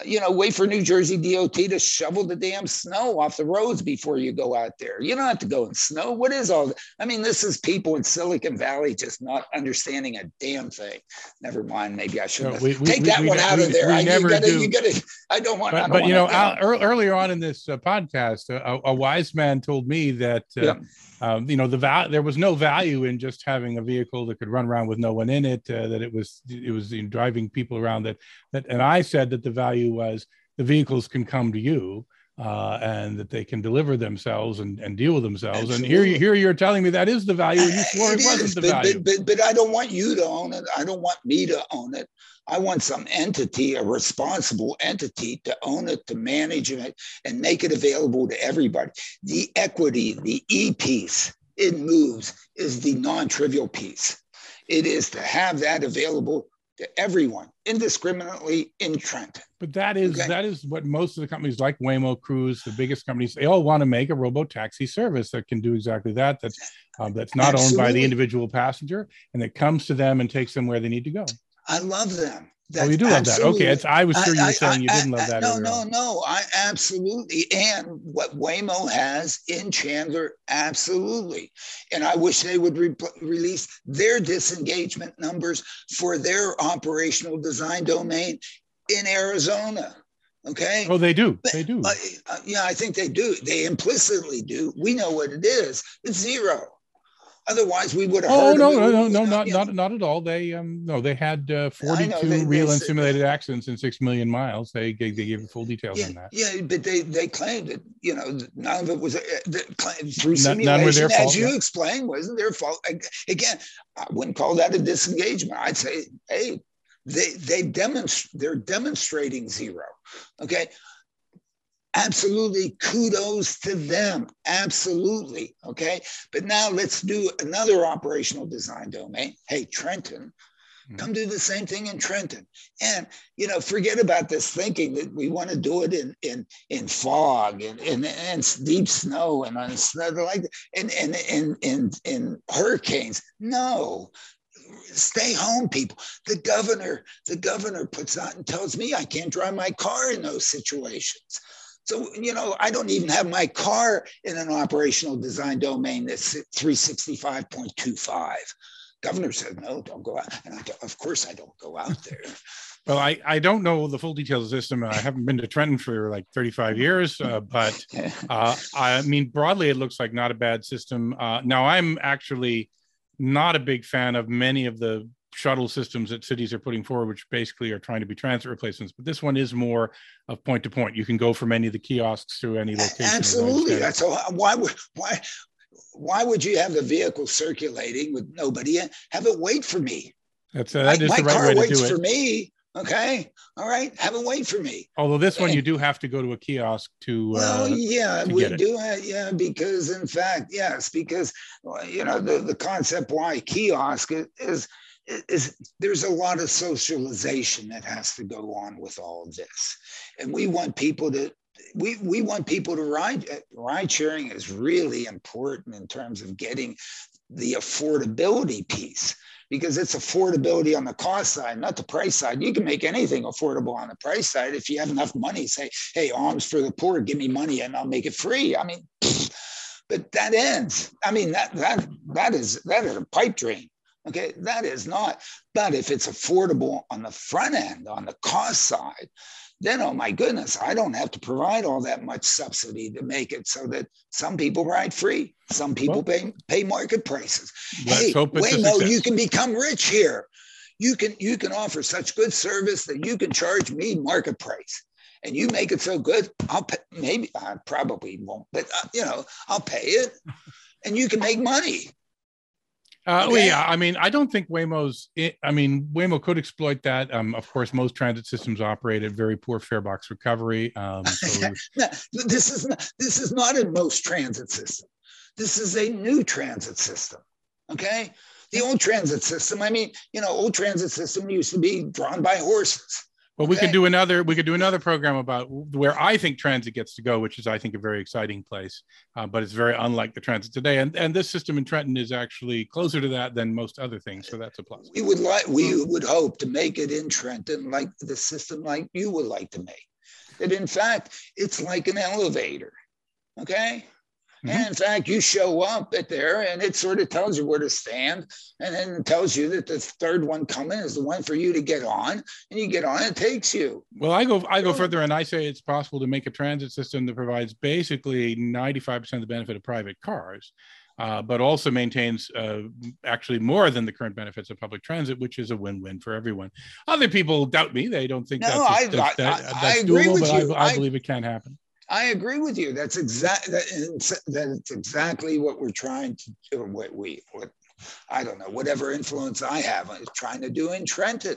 you know, wait for New Jersey DOT to shovel the damn snow off the roads before you go out there. You don't have to go in snow. What is all that? I mean, this is people in Silicon Valley just not understanding a damn thing. Never mind. Maybe I should no, take we, that we, one out of there. I, never you gotta, do. You gotta, I don't want. But, don't but you know, Al, earlier on in this uh, podcast, a, a, wise man told me that. Uh, yeah. Um, you know the val- there was no value in just having a vehicle that could run around with no one in it uh, that it was it was you know, driving people around that that and i said that the value was the vehicles can come to you uh, and that they can deliver themselves and, and deal with themselves. Absolutely. And here, you, here you're telling me that is the value, and you swore it, it wasn't is, the but, value. But, but, but I don't want you to own it. I don't want me to own it. I want some entity, a responsible entity, to own it, to manage it, and make it available to everybody. The equity, the E piece, it moves, is the non-trivial piece. It is to have that available to everyone indiscriminately in Trenton. But that is okay. that is what most of the companies like Waymo, Cruise, the biggest companies, they all want to make a robo taxi service that can do exactly that. That's um, that's not Absolutely. owned by the individual passenger and that comes to them and takes them where they need to go. I love them. That's oh, you do love that. Okay, it's, I was sure you were I, saying I, you didn't I, love that. No, no, on. no. I absolutely. And what Waymo has in Chandler, absolutely. And I wish they would re- release their disengagement numbers for their operational design domain in Arizona. Okay. Oh, they do. They do. Uh, uh, yeah, I think they do. They implicitly do. We know what it is. It's zero. Otherwise, we would have. Oh no, no, no, no, not not not at all. They um no, they had uh, forty-two they, real they, and simulated accidents in six million miles. They they, they gave full details yeah, on that. Yeah, but they they claimed that you know none of it was uh, through simulation, none, none as fault, you yeah. explained, wasn't their fault. Again, I wouldn't call that a disengagement. I'd say, hey, they they demonstrate they're demonstrating zero. Okay, Absolutely kudos to them. Absolutely. Okay. But now let's do another operational design domain. Hey, Trenton, hmm. come do the same thing in Trenton. And, you know, forget about this thinking that we want to do it in, in, in fog and, and, and deep snow and on snow like and, and, and, and, and hurricanes. No, stay home people the governor the governor puts out and tells me i can't drive my car in those situations so, you know, I don't even have my car in an operational design domain that's 365.25. Governor said, no, don't go out. And I, of course, I don't go out there. Well, I, I don't know the full details of the system. I haven't been to Trenton for like 35 years, uh, but uh, I mean, broadly, it looks like not a bad system. Uh, now, I'm actually not a big fan of many of the shuttle systems that cities are putting forward, which basically are trying to be transit replacements. But this one is more of point to point. You can go from any of the kiosks to any location. Absolutely. That's so. Why would why why would you have the vehicle circulating with nobody in? Have it wait for me. That's uh, that my, is the right car way waits to do it. for me. Okay. All right. Have a wait for me. Although this one, you do have to go to a kiosk to. Well, uh, yeah, to we it. do. Have, yeah, because in fact, yes, because you know the the concept why kiosk is, is is there's a lot of socialization that has to go on with all of this, and we want people to. We, we want people to ride. Ride sharing is really important in terms of getting the affordability piece because it's affordability on the cost side, not the price side. You can make anything affordable on the price side if you have enough money. Say, hey, alms for the poor, give me money and I'll make it free. I mean, but that ends. I mean, that that that is that is a pipe dream. Okay, that is not. But if it's affordable on the front end, on the cost side, then oh my goodness, I don't have to provide all that much subsidy to make it so that some people ride free, some people Well- pay pay market prices. Hey, Waymo, you can become rich here. You can you can offer such good service that you can charge me market price, and you make it so good. I'll pay, maybe I probably won't, but uh, you know I'll pay it, and you can make money. Uh, Okay. yeah, I mean, I don't think Waymo's. I mean, Waymo could exploit that. Um, of course, most transit systems operate at very poor fare box recovery. Um, so No, this is not this is not a most transit system. This is a new transit system. Okay. The old transit system, I mean, you know, old transit system used to be drawn by horses. Well, we could do another. We could do another program about where I think transit gets to go, which is, I think, a very exciting place. Uh, but it's very unlike the transit today. And and this system in Trenton is actually closer to that than most other things. So that's a plus. We would like we would hope to make it in Trenton like the system like you would like to make. That in fact, it's like an elevator. Okay. And in fact, you show up at there and it sort of tells you where to stand. And then it tells you that the third one coming is the one for you to get on. And you get on, it takes you. Well, I go I go further and I say it's possible to make a transit system that provides basically 95% of the benefit of private cars, uh, but also maintains uh, actually more than the current benefits of public transit, which is a win-win for everyone. Other people doubt me; they don't think No, that's, I- that's, that- I- I that's agree doable, with but you. I, I I- believe it can happen. I agree with you. That's exact. That, that it's exactly what we're trying to do. What we, what I don't know, whatever influence I have, is trying to do in Trenton.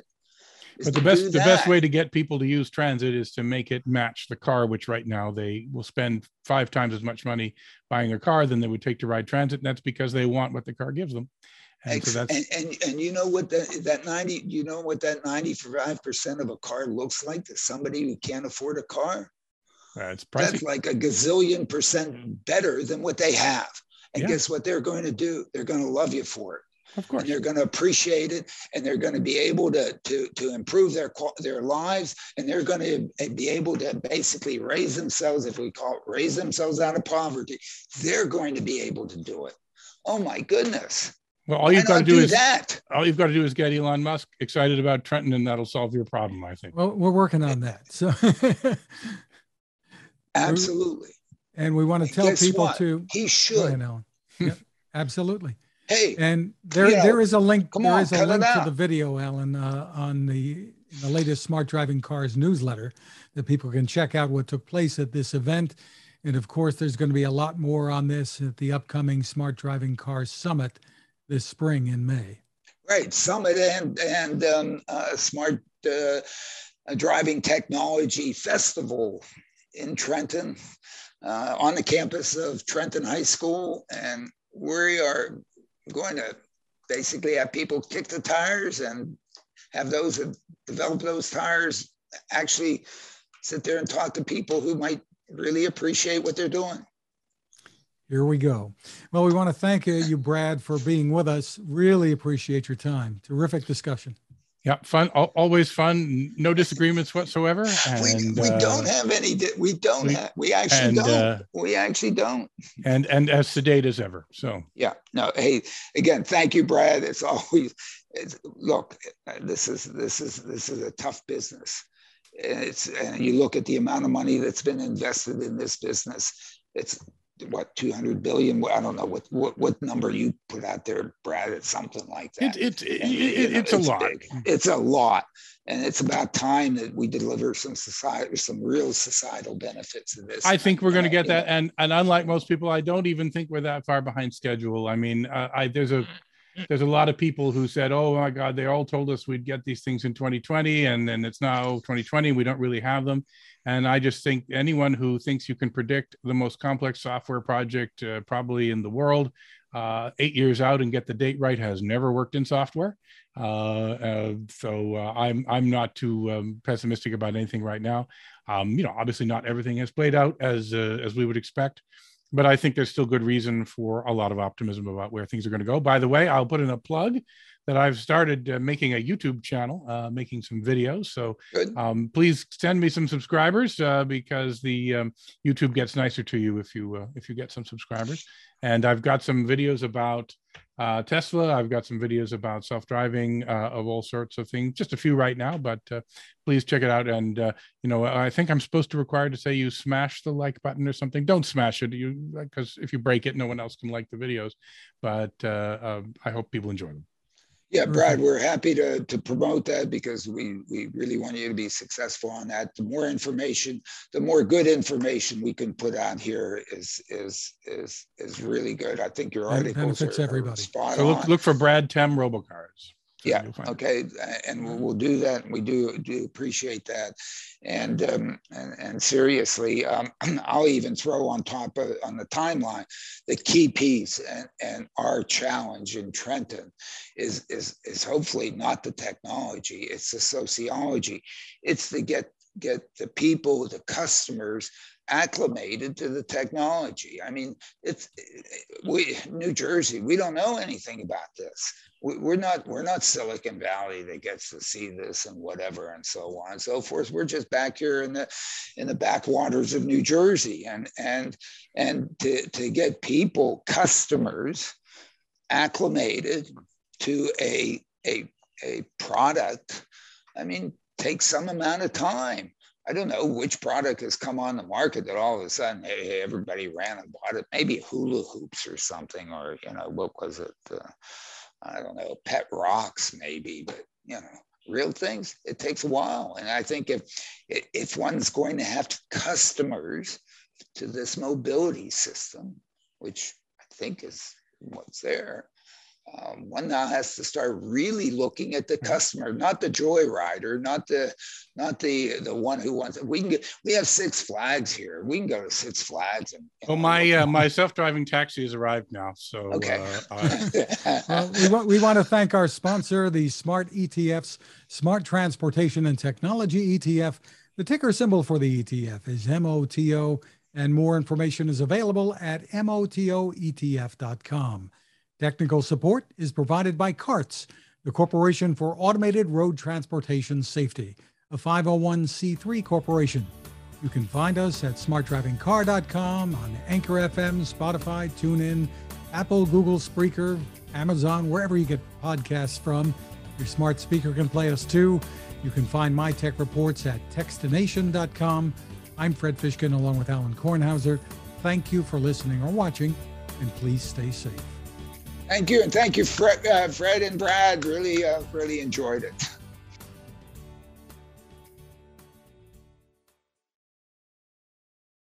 But the best the best way to get people to use transit is to make it match the car, which right now they will spend five times as much money buying a car than they would take to ride transit. And that's because they want what the car gives them. And so Ex- that's and, and and you know what that that 90 you know what that 95% of a car looks like to somebody who can't afford a car it's that's like a gazillion percent better than what they have and Yeah. guess what they're going to do they're going to love you for it Of course. and they're going to appreciate it and they're going to be able to to to improve their their lives and they're going to be able to basically raise themselves if we call it raise themselves out of poverty they're going to be able to do it oh my goodness Well, all you've got to not do is that all you've got to do is get Elon Musk excited about Trenton, and that'll solve your problem. I think. Well, we're working on that. So, absolutely and we want to tell people what? to he should ahead, Alain. Yep, absolutely. hey And there, know, there is a link. There on, is a link to the video, Alain, uh, on the the latest Smart Driving Cars newsletter that people can check out what took place at this event. And of course, there's going to be a lot more on this at the upcoming Smart Driving Cars Summit this spring in May. right summit and and um, uh, smart uh, uh, driving technology festival in trenton uh, on the campus of trenton high school and we are going to basically have people kick the tires and have those that develop those tires actually sit there and talk to people who might really appreciate what they're doing Here we go. Well, we want to thank you, Brad, for being with us. Really appreciate your time. Terrific discussion. Yeah, fun. Always fun. No disagreements whatsoever. we, And we uh, don't have any we don't we- have we actually and, don't uh, we actually don't and and as sedate as ever. So yeah no hey again thank you brad it's always it's, look uh, this is this is this is a tough business And it's and you look at the amount of money that's been invested in this business it's what 200 billion i don't know what what, what number you put out there brad it's something like that it, it, And, it- know, it's a lot. big. It's a lot. And it's about time that we deliver some society, some real societal benefits of this. I think we're going to Uh, get that, and and unlike most people, I don't even think we're that far behind schedule. I mean, uh, I there's a there's a lot of people who said, "Oh my God, they all told us we'd get these things in 2020, and then it's now 2020. We don't really have them." And I just think anyone who thinks you can predict the most complex software project uh, probably in the world uh, eight years out and get the date right has never worked in software. Uh, uh so uh, I'm I'm not too um, pessimistic about anything right now. Um, you know, obviously not everything has played out as uh, as we would expect, but I think there's still good reason for a lot of optimism about where things are going to go. By the way, I'll put in a plug that I've started uh, making a YouTube channel, uh, making some videos. So um, please send me some subscribers uh, because the um, YouTube gets nicer to you if you uh, if you get some subscribers. And I've got some videos about uh, Tesla. I've got some videos about self-driving uh, of all sorts of things. Just a few right now, but please check it out. And you know, I think I'm supposed to require to say you smash the like button or something. Don't smash it, you because if you break it, no one else can like the videos. But I hope people enjoy them. Yeah, Brad, mm-hmm. we're happy to, to promote that because we, we really want you to be successful on that. The more information, the more good information we can put out here is is is is really good. I think your articles benefits are, everybody. spot so look, look for Brad Tem Robocars yeah okay and we'll, we'll, do that and we do do appreciate that. And um, and, and seriously um, i'll even throw on top of on the timeline the key piece and, and our challenge in trenton is is is hopefully not the technology it's the sociology. It's to get get the people the customers acclimated to the technology. I mean, it's we New Jersey. We don't know anything about this. We, we're not we're not Silicon Valley that gets to see this and whatever and so on and so forth. We're just back here in the in the backwaters of New Jersey, and and and to to get people customers acclimated to a a a product. I mean, takes some amount of time I don't know which product has come on the market that all of a sudden, hey, everybody ran and bought it. Maybe hula hoops or something, or you know, what was it? Uh, I don't know, pet rocks maybe, but you know, real things. It takes a while, and I think if if one's going to have customers to this mobility system, which I think is what's there, um, one now has to start really looking at the customer, not the joyrider, not the not the the one who wants. It. We can get we have Six Flags here. We can go to Six Flags and. Oh, my uh, my self driving taxi has arrived now. So okay. Uh, well, we want we want to thank our sponsor, the Smart ETFs, Smart Transportation and Technology ETF. The ticker symbol for the ETF is MOTO, and more information is available at motoetf.com. Technical support is provided by CARTS, the Corporation for Automated Road Transportation Safety, a 501c3 corporation. You can find us at smartdrivingcar.com on Anchor FM, Spotify, TuneIn, Apple, Google, Spreaker, Amazon, wherever you get podcasts from. Your smart speaker can play us too. You can find my tech reports at techstination.com. I'm Fred Fishkin along with Alain Kornhauser. Thank you for listening or watching, and please stay safe. Thank you, and thank you, Fred, uh, Fred and Brad. Really, uh, really enjoyed it.